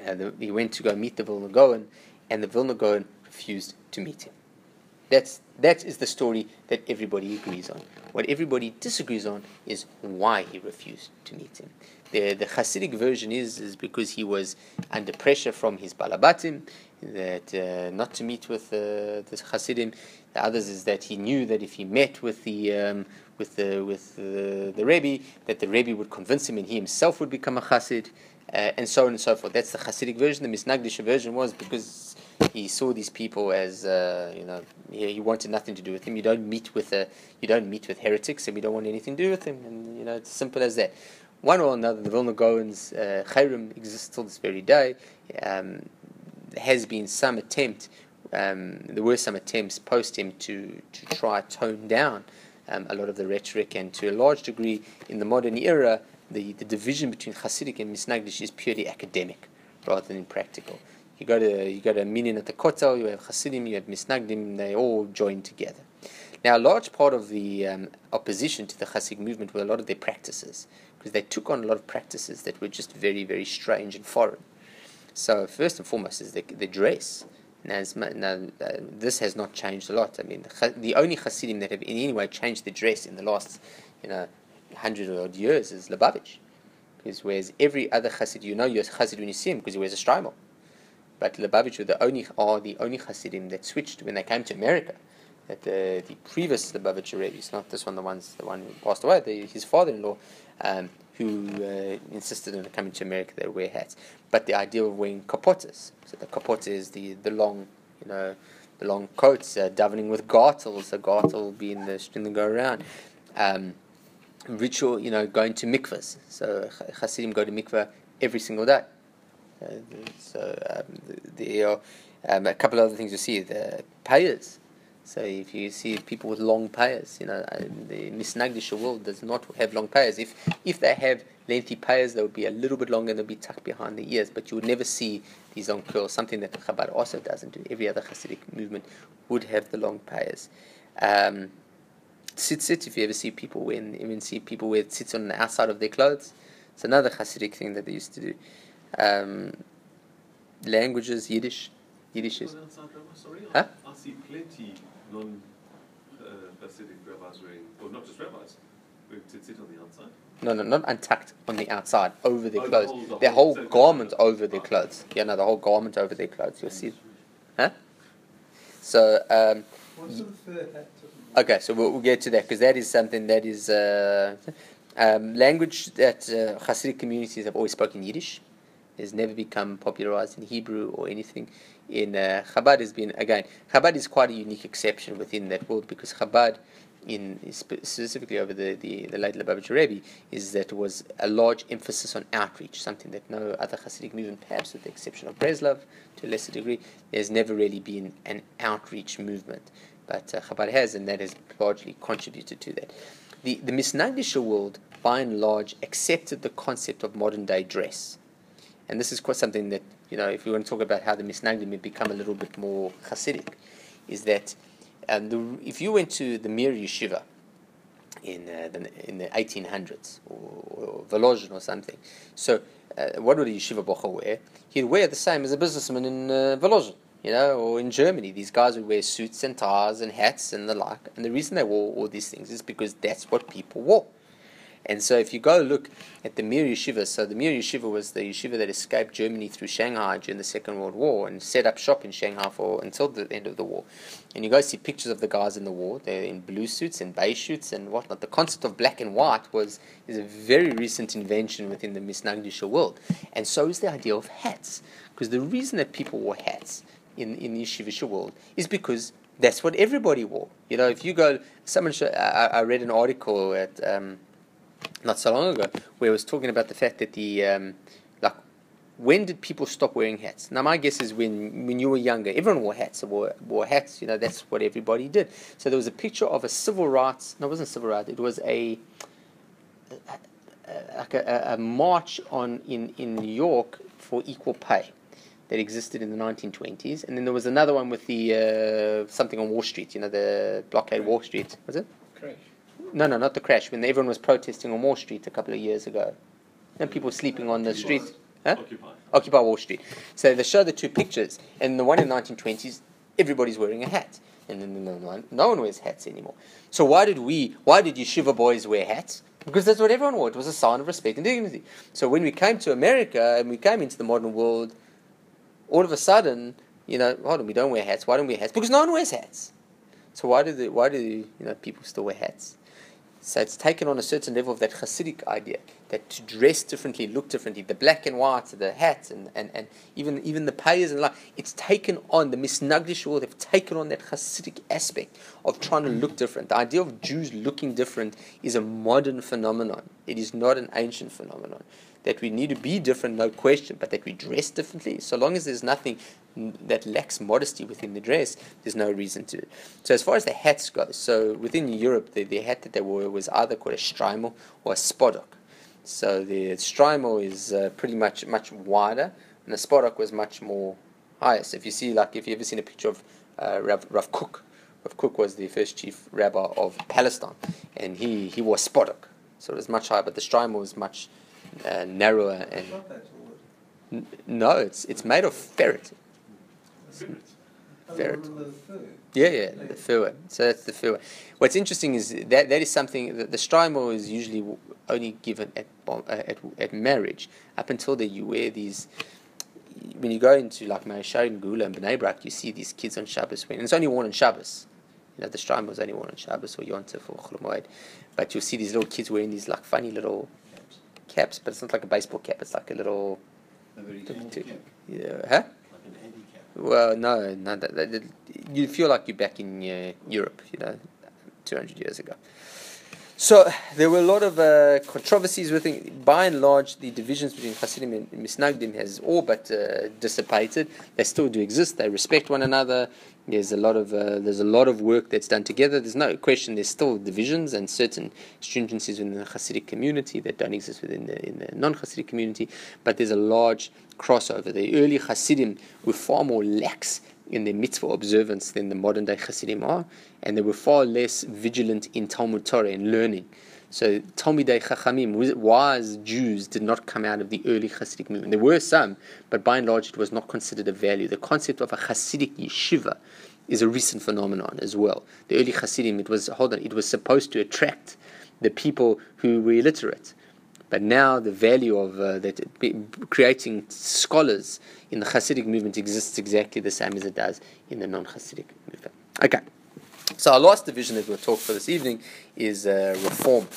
uh, the, he went to go meet the Vilna Gaon, and the Vilna Gaon refused to meet him. That's that is the story that everybody agrees on. What everybody disagrees on is why he refused to meet him. The the Hasidic version is is because he was under pressure from his balabatim that uh, not to meet with uh, the Hasidim. The others is that he knew that if he met with the um, with the with the, the Rebbe, that the Rebbe would convince him and he himself would become a Hasid, uh, and so on and so forth. That's the Hasidic version. The Misnagdish version was because he saw these people as uh, you know he, he wanted nothing to do with them. You don't meet with a you don't meet with heretics, and we don't want anything to do with them. And you know it's simple as that. One or another, the Vilna Gaon's uh, Chayrim exists till this very day. Um, has been some attempt. Um, there were some attempts post him to to try tone down um, a lot of the rhetoric, and to a large degree in the modern era, the, the division between Hasidic and Misnagdish is purely academic rather than practical. You go to you go to a meeting at the Kotel, you have Hasidim, you have Misnagdim, they all join together. Now, a large part of the um, opposition to the Hasidic movement were a lot of their practices, because they took on a lot of practices that were just very, very strange and foreign. So, first and foremost is the, the dress. Now, now uh, this has not changed a lot. I mean, the, the only Hasidim that have in any way changed their dress in the last, you know, hundred odd years is Lubavitch. Because whereas every other Hasid, you know, you're a Hasid when you see him because he wears a streimel. But Lubavitch were the only are the only Hasidim that switched when they came to America. That the the previous Lubavitcher Rebbe, it's not this one, the ones the one who passed away, the, his father-in-law, um, who uh, insisted on coming to America, they wear hats. But the idea of wearing kapotas, so the kapota is the, the long, you know, the long coats, uh, davening with gartels, the gartel being the string that go around. Um, ritual, you know, going to mikvahs. So Hasidim go to mikvah every single day. Uh, so um, are um, a couple of other things you see. The payers, So if you see people with long payas, you know, the Misnagdisha world does not have long payas. If if they have lengthy payas, they would be a little bit longer, and they'll be tucked behind the ears, but you would never see these long curls, something that Chabad also doesn't do. Every other Hasidic movement would have the long payas. Um, tzitzit, if you ever see people wearing, even see people wear tzitzit on the outside of their clothes, it's another Hasidic thing that they used to do. Um, languages, Yiddish. Yiddish is. On outside, sorry, Huh? I see plenty non uh, Hasidic rabbis wearing, or not just rabbis, wearing tzitzit on the outside. No, no, not untucked on the outside, over their Oh, the clothes. whole- the their whole- whole so- garment over their clothes. Yeah, no, the whole garment over their clothes. You'll see. Huh? So, um, What's the third hat? okay, so we'll, we'll get to that because that is something that is uh, um, language that uh, Hasidic communities have always spoken Yiddish. Has never become popularized in Hebrew or anything. In uh, Chabad has been again. Chabad is quite a unique exception within that world because Chabad, in specifically over the, the, the late Lubavitcher Rebbe, is that was a large emphasis on outreach, something that no other Hasidic movement, perhaps with the exception of Breslov to a lesser degree, there's never really been an outreach movement. But uh, Chabad has, and that has largely contributed to that. The, the Misnagdisha world, by and large, accepted the concept of modern day dress. And this is quite something that, you know, if we want to talk about how the Misnagdim had become a little bit more Hasidic, is that um, the, if you went to the Mir Yeshiva in, uh, the, in the 1800s, or, or Volozhin or something, so uh, what would a Yeshiva Bocher wear? He'd wear the same as a businessman in uh, Volozhin, you know, or in Germany. These guys would wear suits and ties and hats and the like. And the reason they wore all these things is because that's what people wore. And so if you go look at the Mir Yeshiva, so the Mir Yeshiva was the yeshiva that escaped Germany through Shanghai during the Second World War and set up shop in Shanghai for until the end of the war. And you go see pictures of the guys in the war. They're in blue suits and beige suits and whatnot. The concept of black and white was is a very recent invention within the Misnagdisha world. And so is the idea of hats. Because the reason that people wore hats in, in the Yeshivisha world is because that's what everybody wore. You know, if you go, someone, show, I, I read an article at, um, not so long ago where it was talking about the fact that the, um, like, when did people stop wearing hats? Now, my guess is when, when you were younger, everyone wore hats, or wore, wore hats, you know, that's what everybody did. So there was a picture of a civil rights, no, it wasn't civil rights, it was a, like a, a march on in, in New York for equal pay that existed in the 1920s, and then there was another one with the uh, something on Wall Street, you know, the blockade Wall Street, was it? Crash. No, no, not the crash. When everyone was protesting on Wall Street a couple of years ago, and people were sleeping on the streets. Huh? Occupy. Occupy Wall Street. So they show the two pictures, and the one in the 1920s, everybody's wearing a hat, and then the one, no one wears hats anymore. So why did we? Why did yeshiva boys wear hats? Because that's what everyone wore. It was a sign of respect and dignity. So when we came to America and we came into the modern world, all of a sudden, you know, hold on, we don't wear hats. Why don't we wear hats? Because no one wears hats. So why do the, why do you know people still wear hats? So it's taken on a certain level of that Hasidic idea that to dress differently, look differently, the black and white, the hats, and, and, and even even the payers and like it's taken on the Misnagdish world. They've taken on that Hasidic aspect of trying to look different. The idea of Jews looking different is a modern phenomenon. It is not an ancient phenomenon. That we need to be different, no question, but that we dress differently. So long as there's nothing that lacks modesty within the dress, there's no reason to. So as far as the hats go, so within Europe, the, the hat that they wore was either called a streimel or a spodok. So the streimel is uh, pretty much much wider, and the spodok was much more higher. So if you see, like, if you ever seen a picture of uh, Rav, Rav Kook, Rav Kook was the first chief rabbi of Palestine, and he, he wore spodok. So it was much higher, but the streimel was much uh, narrower and Not that wood. N- no, it's it's made of ferret. Ferret. Yeah, yeah, the fur. So that's the fur. What's interesting is that that is something that the strimo is usually only given at uh, at at marriage. Up until then, you wear these. When you go into like Mea Shearim and Geula and Bnei Brak, you see these kids on Shabbos wearing. It's only worn on Shabbos. You know, the strimo is only worn on Shabbos or Yontif or Chol. But you'll see these little kids wearing these like funny little caps, but it's not like a baseball cap. It's like a little. A very Tick, small cap. Yeah, huh? Well, no, no. That, that, that- you feel like you're back in uh, Europe, you know, 200 years ago. So there were a lot of uh, controversies within. By and large, the divisions between Hasidim and Misnagdim has all but uh, dissipated. They still do exist. They respect one another. There's a lot of uh, there's a lot of work that's done together. There's no question. There's still divisions and certain stringencies within the Hasidic community that don't exist within the in the non-Hasidic community. But there's a large crossover. The early Hasidim were far more lax in their mitzvah observance than the modern day Hasidim are, and they were far less vigilant in Talmud Torah and learning. So Talmidei Chachamim, wise Jews, did not come out of the early Hasidic movement. There were some, but by and large it was not considered a value. The concept of a Hasidic yeshiva is a recent phenomenon as well. The early Hasidim, it was hold on, it was supposed to attract the people who were illiterate. But now the value of uh, that creating scholars in the Hasidic movement exists exactly the same as it does in the non-Hasidic movement. Okay. So our last division that we'll talk for this evening is uh, reform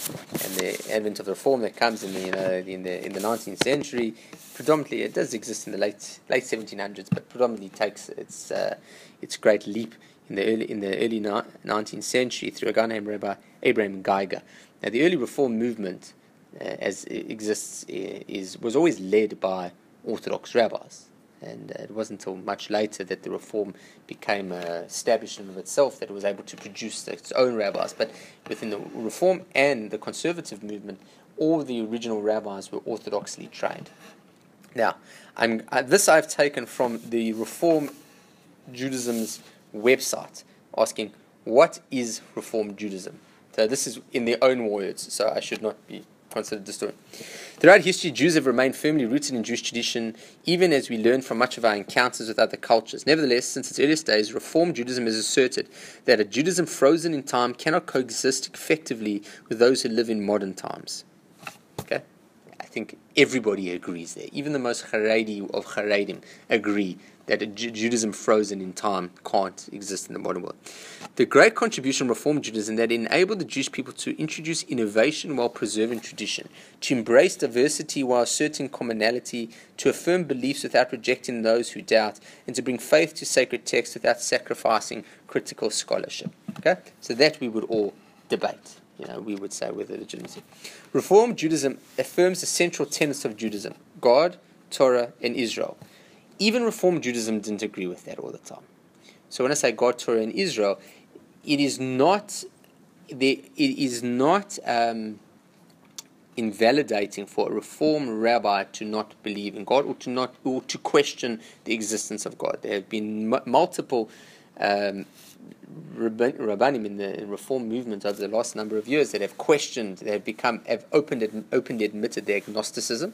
and the advent of reform that comes in the you know, in the in the 19th century. Predominantly, it does exist in the late late 1700s, but predominantly takes its uh, its great leap in the early in the early 19th century through a guy named Rabbi Abraham Geiger. Now, the early reform movement, uh, as it exists, is was always led by Orthodox rabbis. And it wasn't until much later that the reform became uh, established of itself that it was able to produce its own rabbis. But within the reform and the conservative movement, all the original rabbis were orthodoxly trained. Now, uh, this I've taken from the Reform Judaism's website, asking what is Reform Judaism. So this is in their own words, so I should not be considered distorted. Throughout history, Jews have remained firmly rooted in Jewish tradition, even as we learn from much of our encounters with other cultures. Nevertheless, since its earliest days, Reform Judaism has asserted that a Judaism frozen in time cannot coexist effectively with those who live in modern times. Okay? I think everybody agrees there. Even the most Haredi of Haredim agree that Judaism frozen in time can't exist in the modern world. The great contribution of Reform Judaism that enabled the Jewish people to introduce innovation while preserving tradition, to embrace diversity while asserting commonality, to affirm beliefs without rejecting those who doubt, and to bring faith to sacred texts without sacrificing critical scholarship. Okay? So that we would all debate. You know, we would say with legitimacy. Reform Judaism affirms the central tenets of Judaism God, Torah, and Israel even Reform Judaism didn't agree with that all the time. So when I say God, Torah, and Israel, it is not it is not um, invalidating for a Reform rabbi to not believe in God or to not or to question the existence of God. There have been m- multiple um, rabbanim in the Reform movement over the last number of years that have questioned, they have become have opened, openly admitted their agnosticism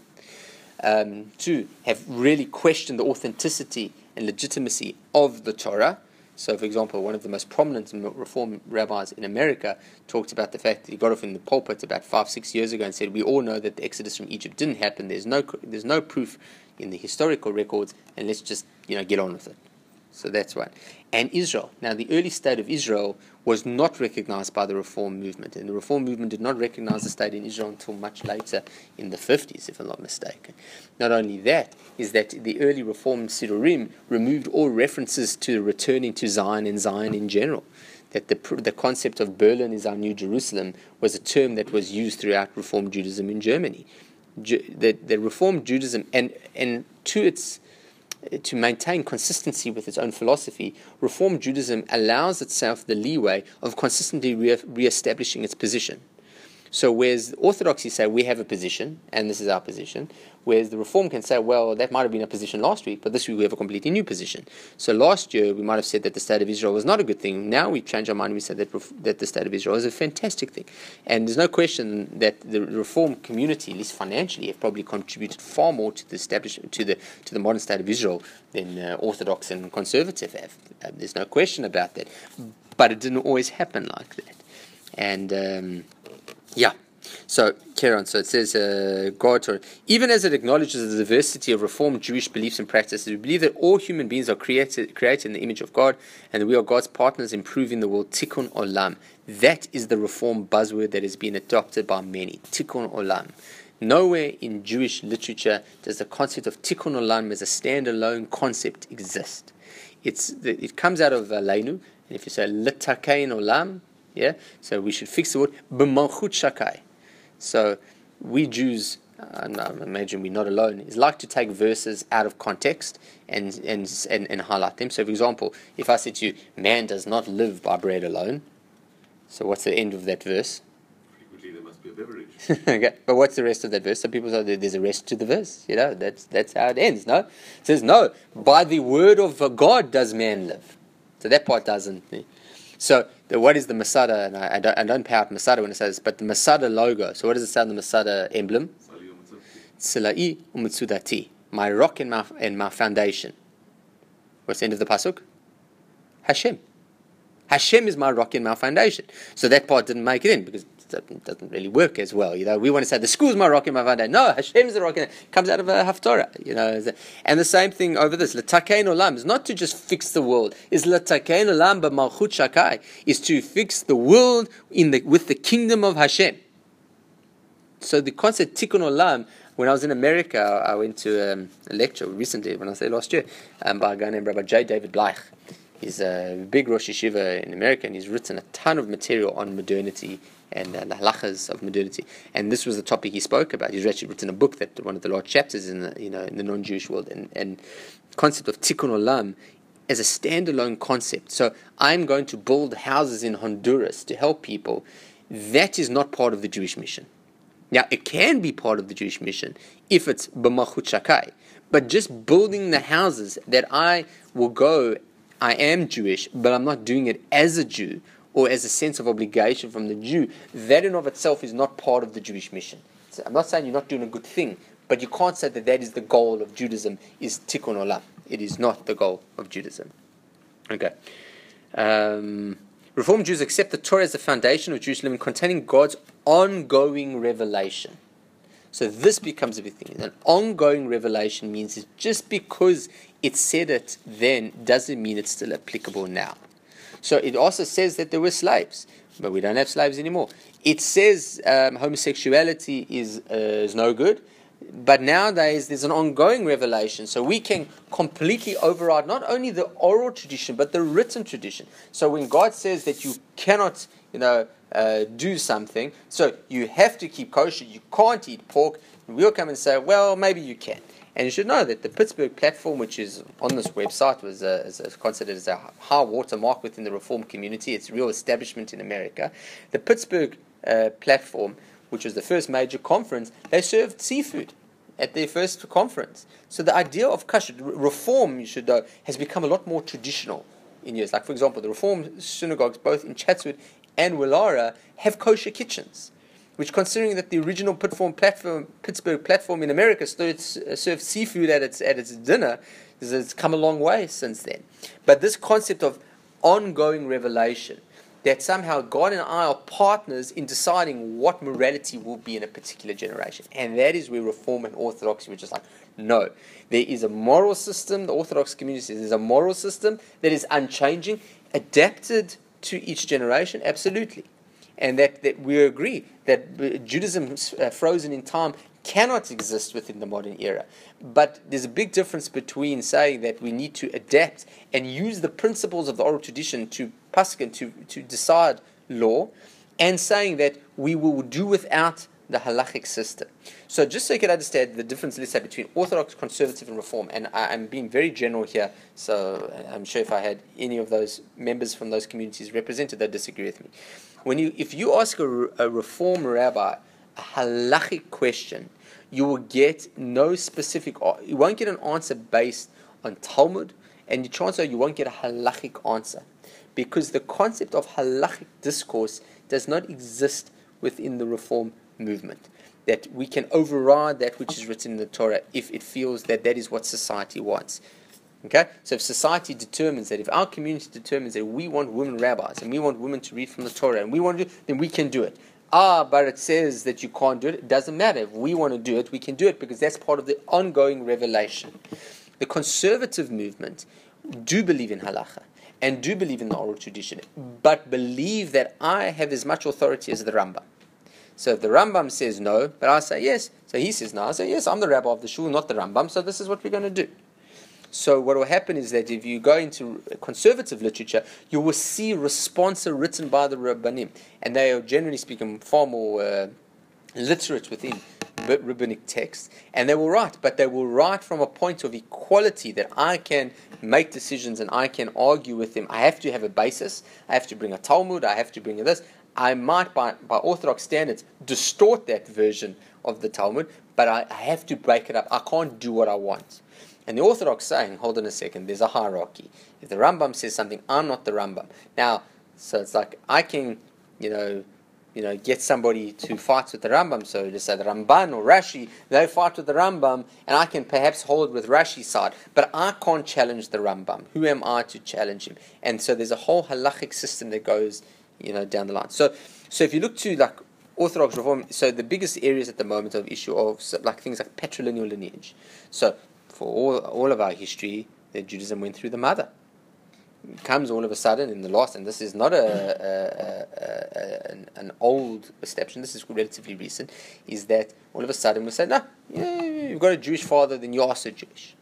um, to have really questioned the authenticity and legitimacy of the Torah. So, for example, one of the most prominent Reform rabbis in America talked about the fact that he got off in the pulpit about five, six years ago and said, "We all know that the Exodus from Egypt didn't happen. There's no, there's no proof in the historical records, and let's just, you know, get on with it." So that's one. And Israel. Now, the early state of Israel was not recognized by the Reform movement, and the Reform movement did not recognize the state in Israel until much later in the 50s, if I'm not mistaken. Not only that, is that the early Reform Siddurim removed all references to returning to Zion and Zion in general. That the, the concept of Berlin is our new Jerusalem was a term that was used throughout Reform Judaism in Germany. the, the Reform Judaism, and, and to its to maintain consistency with its own philosophy, Reform Judaism allows itself the leeway of consistently re establishing its position. So, whereas Orthodoxy say we have a position, and this is our position, whereas the Reform can say, well, that might have been a position last week, but this week we have a completely new position. So, last year we might have said that the state of Israel was not a good thing. Now we change our mind and we say that, that the state of Israel is a fantastic thing. And there's no question that the Reform community, at least financially, have probably contributed far more to the establishment, to the, to the modern state of Israel than uh, Orthodox and conservative have. Uh, there's no question about that. But it didn't always happen like that. And. Um, yeah. So, Kieran, so it says, uh, God, even as it acknowledges the diversity of Reformed Jewish beliefs and practices, we believe that all human beings are created, created in the image of God and that we are God's partners in improving the world. Tikkun Olam. That is the Reform buzzword that has been adopted by many. Tikkun Olam. Nowhere in Jewish literature does the concept of Tikkun Olam as a standalone concept exist. It's, it comes out of Aleinu, and if you say Litakein Olam, Yeah? So we should fix the word b'malchut Shaddai. So we Jews, uh, I imagine we're not alone, is like to take verses out of context and, and, and, and highlight them. So, for example, if I said to you, man does not live by bread alone, so what's the end of that verse? Frequently there must be a beverage. okay, but what's the rest of that verse? Some people say there's a rest to the verse. You know, that's that's how it ends. No, it says no. By the word of God does man live. So that part doesn't. So the, what is the Masada? And I, I don't I don't pay out Masada when it says, but the Masada logo. So what does it say on the Masada emblem? Tzilai umutsudati, my rock and my and my foundation. What's the end of the pasuk? Hashem. Hashem is my rock and my foundation. So that part didn't make it in because doesn't, doesn't really work as well. You know, we want to say the school's my rock and my foundation. No, Hashem is the rock and comes out of a haftorah. You know, and the same thing over this. Latakein olam is not to just fix the world. Is latakein olam b'malchut Shaddai is to fix the world in the with the kingdom of Hashem. So the concept tikkun olam. When I was in America, I went to um, a lecture recently. When I say last year, um, by a guy named Rabbi J. David Bleich. He's a big Rosh Yeshiva in America, and he's written a ton of material on modernity and uh, the halachas of modernity. And this was the topic he spoke about. He's actually written a book that one of the large chapters in the you know in the non-Jewish world, and and concept of tikkun olam as a standalone concept. So I'm going to build houses in Honduras to help people. That is not part of the Jewish mission. Now, it can be part of the Jewish mission if it's b'malchut Shaddai, but just building the houses that I will go, I am Jewish, but I'm not doing it as a Jew or as a sense of obligation from the Jew, that in of itself is not part of the Jewish mission. So I'm not saying you're not doing a good thing, but you can't say that that is the goal of Judaism, is tikkun olam. It is not the goal of Judaism. Okay. Um, Reform Jews accept the Torah as the foundation of Jewish living, containing God's ongoing revelation. So this becomes a big thing. An ongoing revelation means that just because it said it then doesn't mean it's still applicable now. So it also says that there were slaves, but we don't have slaves anymore. It says um, homosexuality is uh, is no good, but nowadays there's an ongoing revelation, so we can completely override not only the oral tradition but the written tradition. So when God says that you cannot, you know, uh, do something, so you have to keep kosher, you can't eat pork, we'll come and say, well, maybe you can. And you should know that the Pittsburgh platform, which is on this website, was uh, is, considered as a high watermark within the Reform community. It's real establishment in America. The Pittsburgh uh, platform, which was the first major conference, they served seafood at their first conference. So the idea of kosher reform, you should know, has become a lot more traditional in years. Like for example, the Reform synagogues, both in Chatswood and Woollahra, have kosher kitchens which considering that the original platform, platform Pittsburgh platform in America started, uh, served seafood at its at its dinner, it's come a long way since then. But this concept of ongoing revelation, that somehow God and I are partners in deciding what morality will be in a particular generation, and that is where Reform and Orthodoxy were just like, no, there is a moral system. The Orthodox community says there's a moral system that is unchanging, adapted to each generation, absolutely and that, that we agree that Judaism uh, frozen in time cannot exist within the modern era. But there's a big difference between saying that we need to adapt and use the principles of the oral tradition to paskin, to, to decide law, and saying that we will do without the halachic system. So just so you can understand the difference, let's say, between Orthodox, Conservative, and Reform, and I, am being very general here, so I'm sure if I had any of those members from those communities represented, they'd disagree with me. When you, if you ask a, a Reform rabbi a halachic question, you will get no specific, you won't get an answer based on Talmud, and the chances are you won't get a halachic answer. Because the concept of halachic discourse does not exist within the Reform movement. That we can override that which is written in the Torah if it feels that that is what society wants. Okay? So if society determines that, if our community determines that we want women rabbis and we want women to read from the Torah and we want to do then we can do it. Ah, but it says that you can't do it. It doesn't matter. If we want to do it, we can do it because that's part of the ongoing revelation. The conservative movement do believe in halacha and do believe in the oral tradition, but believe that I have as much authority as the Rambam. So if the Rambam says no, but I say yes, so he says no, I say yes, I'm the rabbi of the shul, not the Rambam, so this is what we're going to do. So what will happen is that if you go into conservative literature, you will see responsa written by the Rabbanim, and they are generally speaking far more uh, literate within rabbinic texts, and they will write, but they will write from a point of equality that I can make decisions and I can argue with them. I have to have a basis. I have to bring a Talmud. I have to bring this. I might, by, by Orthodox standards, distort that version of the Talmud, but I, I have to break it up. I can't do what I want. And the Orthodox saying, hold on a second, there's a hierarchy. If the Rambam says something, I'm not the Rambam. Now, so it's like I can, you know, you know, get somebody to fight with the Rambam. So just say the Ramban or Rashi, they fight with the Rambam, and I can perhaps hold with Rashi's side, but I can't challenge the Rambam. Who am I to challenge him? And so there's a whole halachic system that goes, you know, down the line. So, so if you look to like Orthodox Reform, so the biggest areas at the moment of issue of like things like patrilineal lineage. So for all all of our history, the Judaism went through the mother It comes all of a sudden in the last, and this is not a, a, a, an, an, old perception, this is relatively recent, is that all of a sudden we say, no, you've got a Jewish father, then you're also Jewish.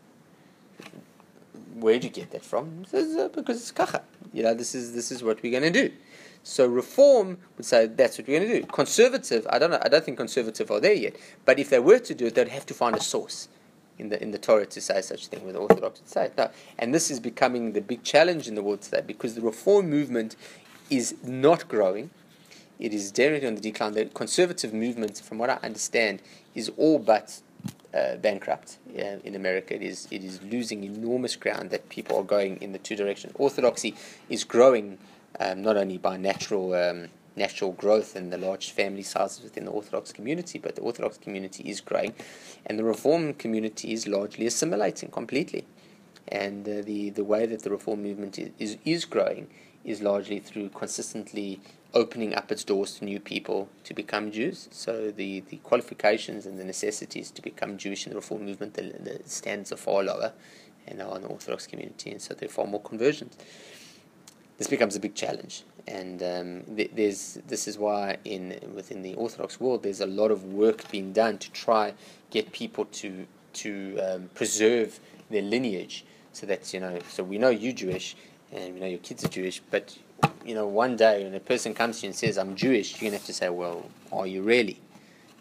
Where'd you get that from? Uh, because it's kacha. You know, this is, this is what we're going to do. So reform would say that's what we're going to do. Conservative, I don't know, I don't think conservative are there yet. But if they were to do it, they'd have to find a source in the in the Torah to say such thing, with the Orthodox to say it. No. And this is becoming the big challenge in the world today because the reform movement is not growing. It is definitely on the decline. The conservative movement, from what I understand, is all but uh, bankrupt in America. It is it is losing enormous ground that people are going in the two directions. Orthodoxy is growing um, not only by natural um, natural growth and the large family sizes within the Orthodox community, but the Orthodox community is growing, and the Reform community is largely assimilating completely. And uh, the, the way that the Reform movement is, is, is growing is largely through consistently opening up its doors to new people to become Jews. So the, the qualifications and the necessities to become Jewish in the Reform movement, the, the standards are far lower and are in the Orthodox community, and so there are far more conversions. This becomes a big challenge. And um, th- there's this is why in within the Orthodox world there's a lot of work being done to try get people to to um, preserve their lineage so that you know so we know you're Jewish and we know your kids are Jewish but you know one day when a person comes to you and says I'm Jewish you're gonna have to say well are you really?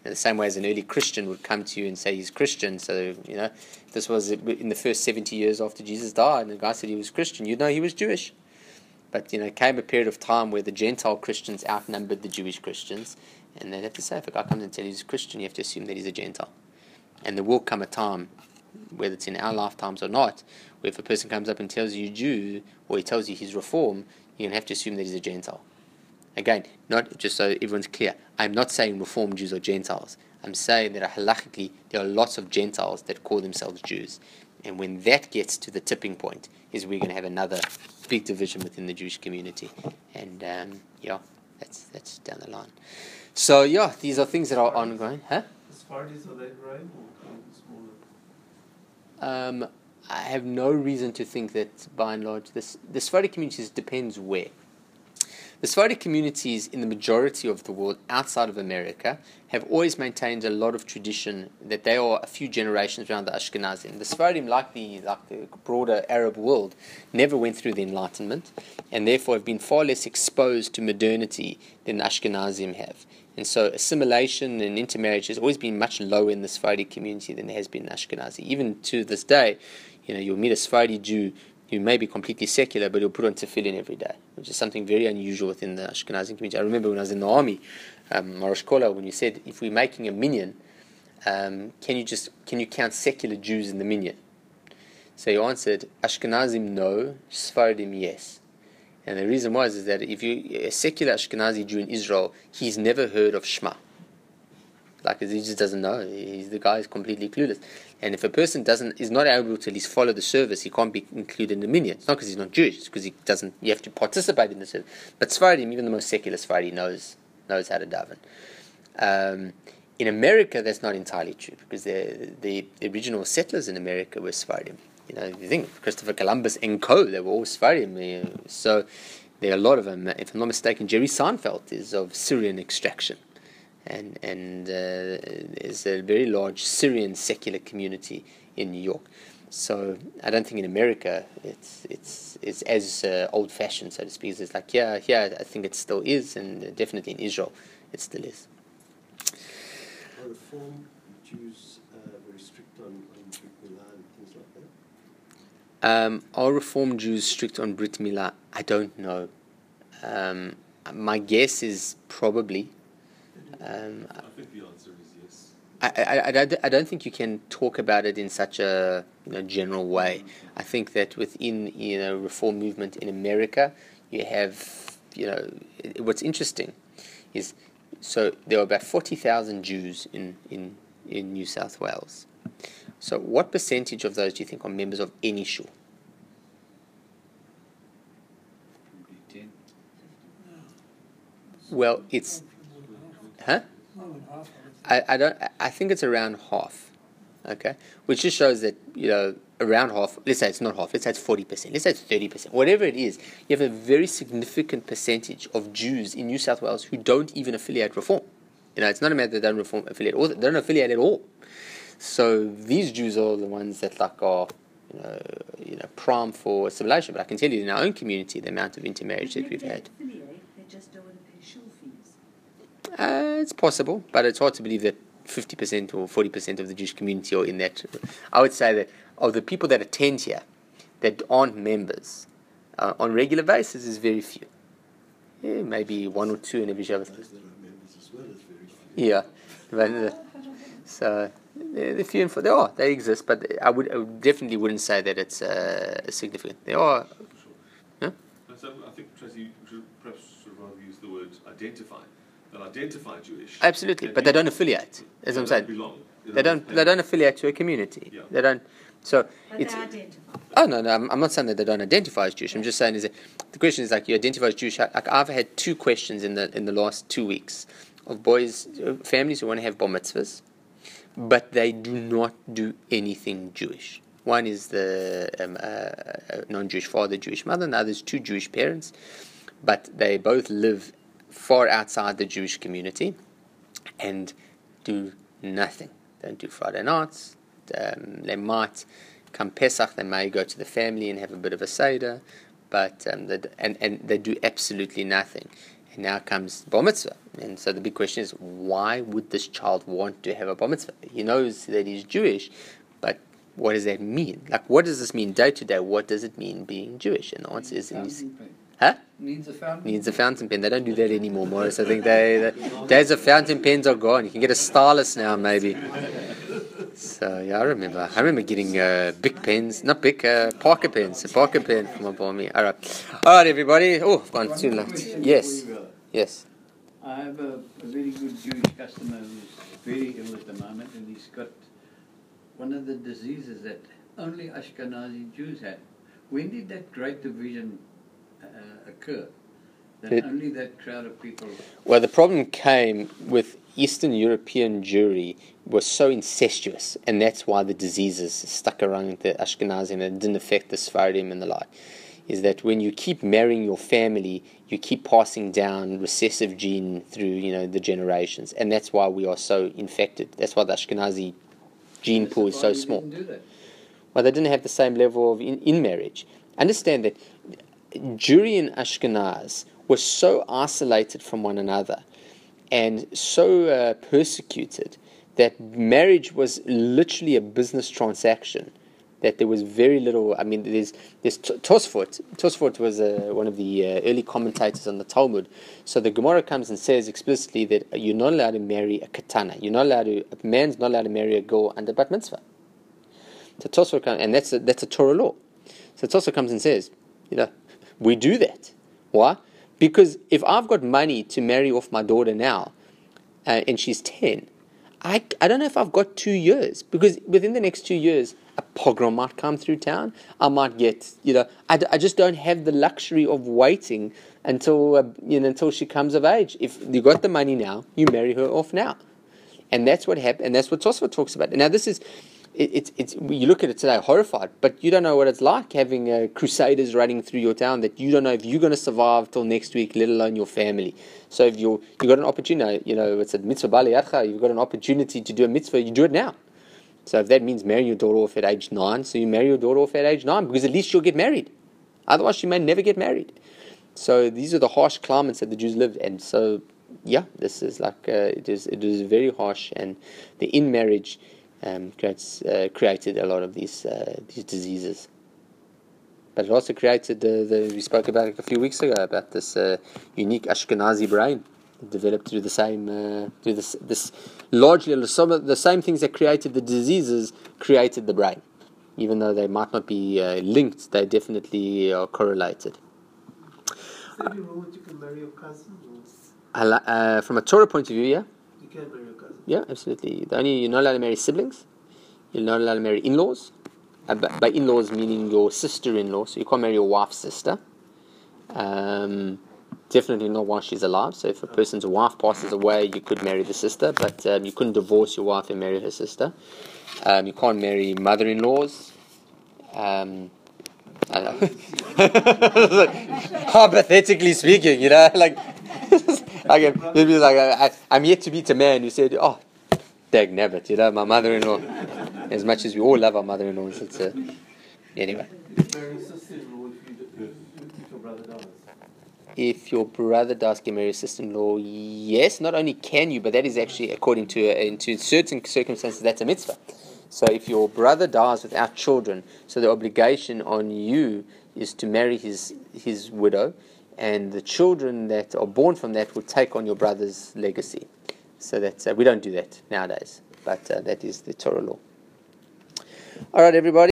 In the same way as an early Christian would come to you and say he's Christian. So you know this was in the first 70 years after Jesus died and the guy said he was Christian. You'd know he was Jewish but you know, came a period of time where the Gentile Christians outnumbered the Jewish Christians, and they'd have to say, if a guy comes and tells you he's a Christian, you have to assume that he's a Gentile. And there will come a time, whether it's in our lifetimes or not, where if a person comes up and tells you Jew, or he tells you he's Reform, you're to have to assume that he's a Gentile. Again, not just so everyone's clear, I'm not saying Reform Jews are Gentiles. I'm saying that uh, halachically there are lots of Gentiles that call themselves Jews. And when that gets to the tipping point, is we're going to have another big division within the Jewish community. And um, yeah, that's that's down the line. So yeah, these are things that are ongoing. Huh? The Sfardim are they growing or smaller? Um, I have no reason to think that by and large this the Sephardic communities depends where. The Sephardic communities in the majority of the world outside of America have always maintained a lot of tradition that they are a few generations around the Ashkenazim. The Sephardim, like the, like the broader Arab world, never went through the Enlightenment and therefore have been far less exposed to modernity than the Ashkenazim have. And so assimilation and intermarriage has always been much lower in the Sephardi community than there has been in Ashkenazi. Even to this day, you know, you'll meet a Sephardi Jew who may be completely secular, but he'll put on tefillin every day, which is something very unusual within the Ashkenazim community. I remember when I was in the army, um, Marosh Kola, when you said, if we're making a minyan, um, can you just can you count secular Jews in the minyan? So he answered, Ashkenazim no, Sephardim yes. And the reason was is that if you a secular Ashkenazi Jew in Israel, he's never heard of Shema. Like he just doesn't know. He's the guy is completely clueless. And if a person doesn't is not able to at least follow the service, he can't be included in the minyan. It's not because he's not Jewish; it's because he doesn't. You have to participate in the service. But Sfardim, even the most secular Sfardi, knows knows how to daven. Um, in America, that's not entirely true because the the original settlers in America were Sfardim. You know, you think Christopher Columbus and co, they were all Sfardim. So there are a lot of them. If I'm not mistaken, Jerry Seinfeld is of Syrian extraction and and uh, there's a very large Syrian secular community in New York. So I don't think in America it's it's it's as uh, old fashioned, so to speak. It's like yeah, yeah, I think it still is, and definitely in Israel, it still is. Are Reform Jews uh, very strict on, on Brit Milah and things like that? Um, are Reform Jews strict on Brit Milah? I don't know. Um, my guess is probably. Um, I think the answer is yes. I, I, I, don't, I don't think you can talk about it in such a you know, general way. I think that within you know reform movement in America, you have you know it- what's interesting is so there are about forty thousand Jews in, in in New South Wales. So what percentage of those do you think are members of any shul? Ten. Well, it's huh? I, I don't I think it's around half. Okay. Which just shows that, you know, around half let's say it's not half, let's say it's forty percent, let's say it's thirty percent, whatever it is, you have a very significant percentage of Jews in New South Wales who don't even affiliate reform. You know, it's not a matter they don't reform affiliate or they don't affiliate at all. So these Jews are the ones that like are you know, you know, prime for assimilation. But I can tell you in our own community the amount of intermarriage that we've had. affiliate, they just don't want to pay shul fees. Uh, it's possible, but it's hard to believe that 50% or 40% of the Jewish community are in that. I would say that of the people that attend here that aren't members uh, on regular basis is very few. Yeah, maybe one or two in every Shabbat. Those that are members as well is very few. Yeah, but, uh, so they're, few and far. They are. They exist, but I would I would- definitely wouldn't say that it's uh, significant. They are. And So I think, Tracy, you should perhaps rather use the word identify. They'll identify Jewish. Absolutely, but they don't affiliate. As they I'm saying, belong. they don't. They don't affiliate to a community. Yeah. They don't. So But it's. they identify. Oh no, no, I'm, I'm not saying that they don't identify as Jewish. I'm just saying is that the question is like you identify as Jewish. Like I've had two questions in the in the last two weeks of boys, uh, families who want to have bar mitzvahs, but they do not do anything Jewish. One is the um, uh, uh, non-Jewish father, Jewish mother, and the other is two Jewish parents, but they both live far outside the Jewish community and do nothing. Don't do Friday nights. Um, they might come Pesach, they may go to the family and have a bit of a seder, but um, they, and and they do absolutely nothing. And now comes bar mitzvah, and so the big question is, why would this child want to have a bar mitzvah? He knows that he's Jewish, but what does that mean? Like, what does this mean day to day? What does it mean being Jewish? And the answer is, in. Huh? Needs a fountain. Needs a fountain pen. They don't do that anymore, Morris. I think they, the days of fountain pens are gone. You can get a stylus now, maybe. So yeah, I remember. I remember getting uh, big pens, not big, uh, Parker pens, a Parker pen from my bar me. All right, all right, everybody. Oh, I've gone One too more late. Yes, before you go. yes. I have a, a very good Jewish customer who's very ill at the moment, and he's got one of the diseases that only Ashkenazi Jews had. When did that great division Uh, occur? That It- only that crowd of people. Well, the problem came with Eastern European Jewry was so incestuous, and that's why the diseases stuck around the Ashkenazi and it didn't affect the Sephardim and the like. Is that when you keep marrying your family, you keep passing down recessive gene through you know the generations, and that's why we are so infected. That's why the Ashkenazi gene pool is so small. didn't do that? Well, they didn't have the same level of in, in marriage. Understand that Jewry and Ashkenaz were so isolated from one another and so uh, persecuted that marriage was literally a business transaction. That there was very little. I mean, there's there's Tosfot. Tosfot was uh, one of the uh, early commentators on the Talmud. So the Gemara comes and says explicitly that you're not allowed to marry a katana. You're not allowed to. A man's not allowed to marry a girl under bat mitzvah. So Tosfot comes, and that's a, that's a Torah law. So Tosfot comes and says, you know, we do that. Why? Because if I've got money to marry off my daughter now, uh, and she's ten, I, I don't know if I've got two years because within the next two years a pogrom might come through town. I might get you know I, I just don't have the luxury of waiting until uh, you know until she comes of age. If you got the money now, you marry her off now, and that's what happened. And that's what Tosfot talks about. Now this is. It, it's it's you look at it today horrified, but you don't know what it's like having uh, crusaders running through your town that you don't know if you're going to survive till next week, let alone your family. So if you're you got an opportunity, you know it's a mitzvah bali you've got an opportunity to do a mitzvah, you do it now. So if that means marrying your daughter off at age nine, so you marry your daughter off at age nine because at least she'll get married. Otherwise, she may never get married. So these are the harsh climates that the Jews lived, and so yeah, this is like uh, it is it is very harsh, and the in marriage um, creates uh, created a lot of these uh, these diseases. But it also created the, the we spoke about it a few weeks ago about this uh, unique Ashkenazi brain developed through the same uh, through this this largely some of the same things that created the diseases created the brain, even though they might not be uh, linked, they definitely are correlated. Is there any rule that you can marry your cousin? Or Uh, from a Torah point of view, yeah, yeah, absolutely. The only you're not allowed to marry siblings. You're not allowed to marry in-laws. Uh, by, in-laws meaning your sister-in-law, so you can't marry your wife's sister. Um, definitely not while she's alive. So if a person's wife passes away, you could marry the sister, but um, you couldn't divorce your wife and marry her sister. Um, you can't marry mother-in-laws. Um, hypothetically speaking, you know, like, like maybe like I, I'm yet to meet a man who said, "Oh, dag nabbit, you know, my mother-in-law." As much as we all love our mother-in-laws, it's uh, anyway. Marry if, you, if, if your brother dies. Get married, sister-in-law, yes. Not only can you, but that is actually according to uh, into certain circumstances that's a mitzvah. So if your brother dies without children, so the obligation on you is to marry his his widow, and the children that are born from that will take on your brother's legacy. So that uh, we don't do that nowadays, but uh, that is the Torah law. All right, everybody.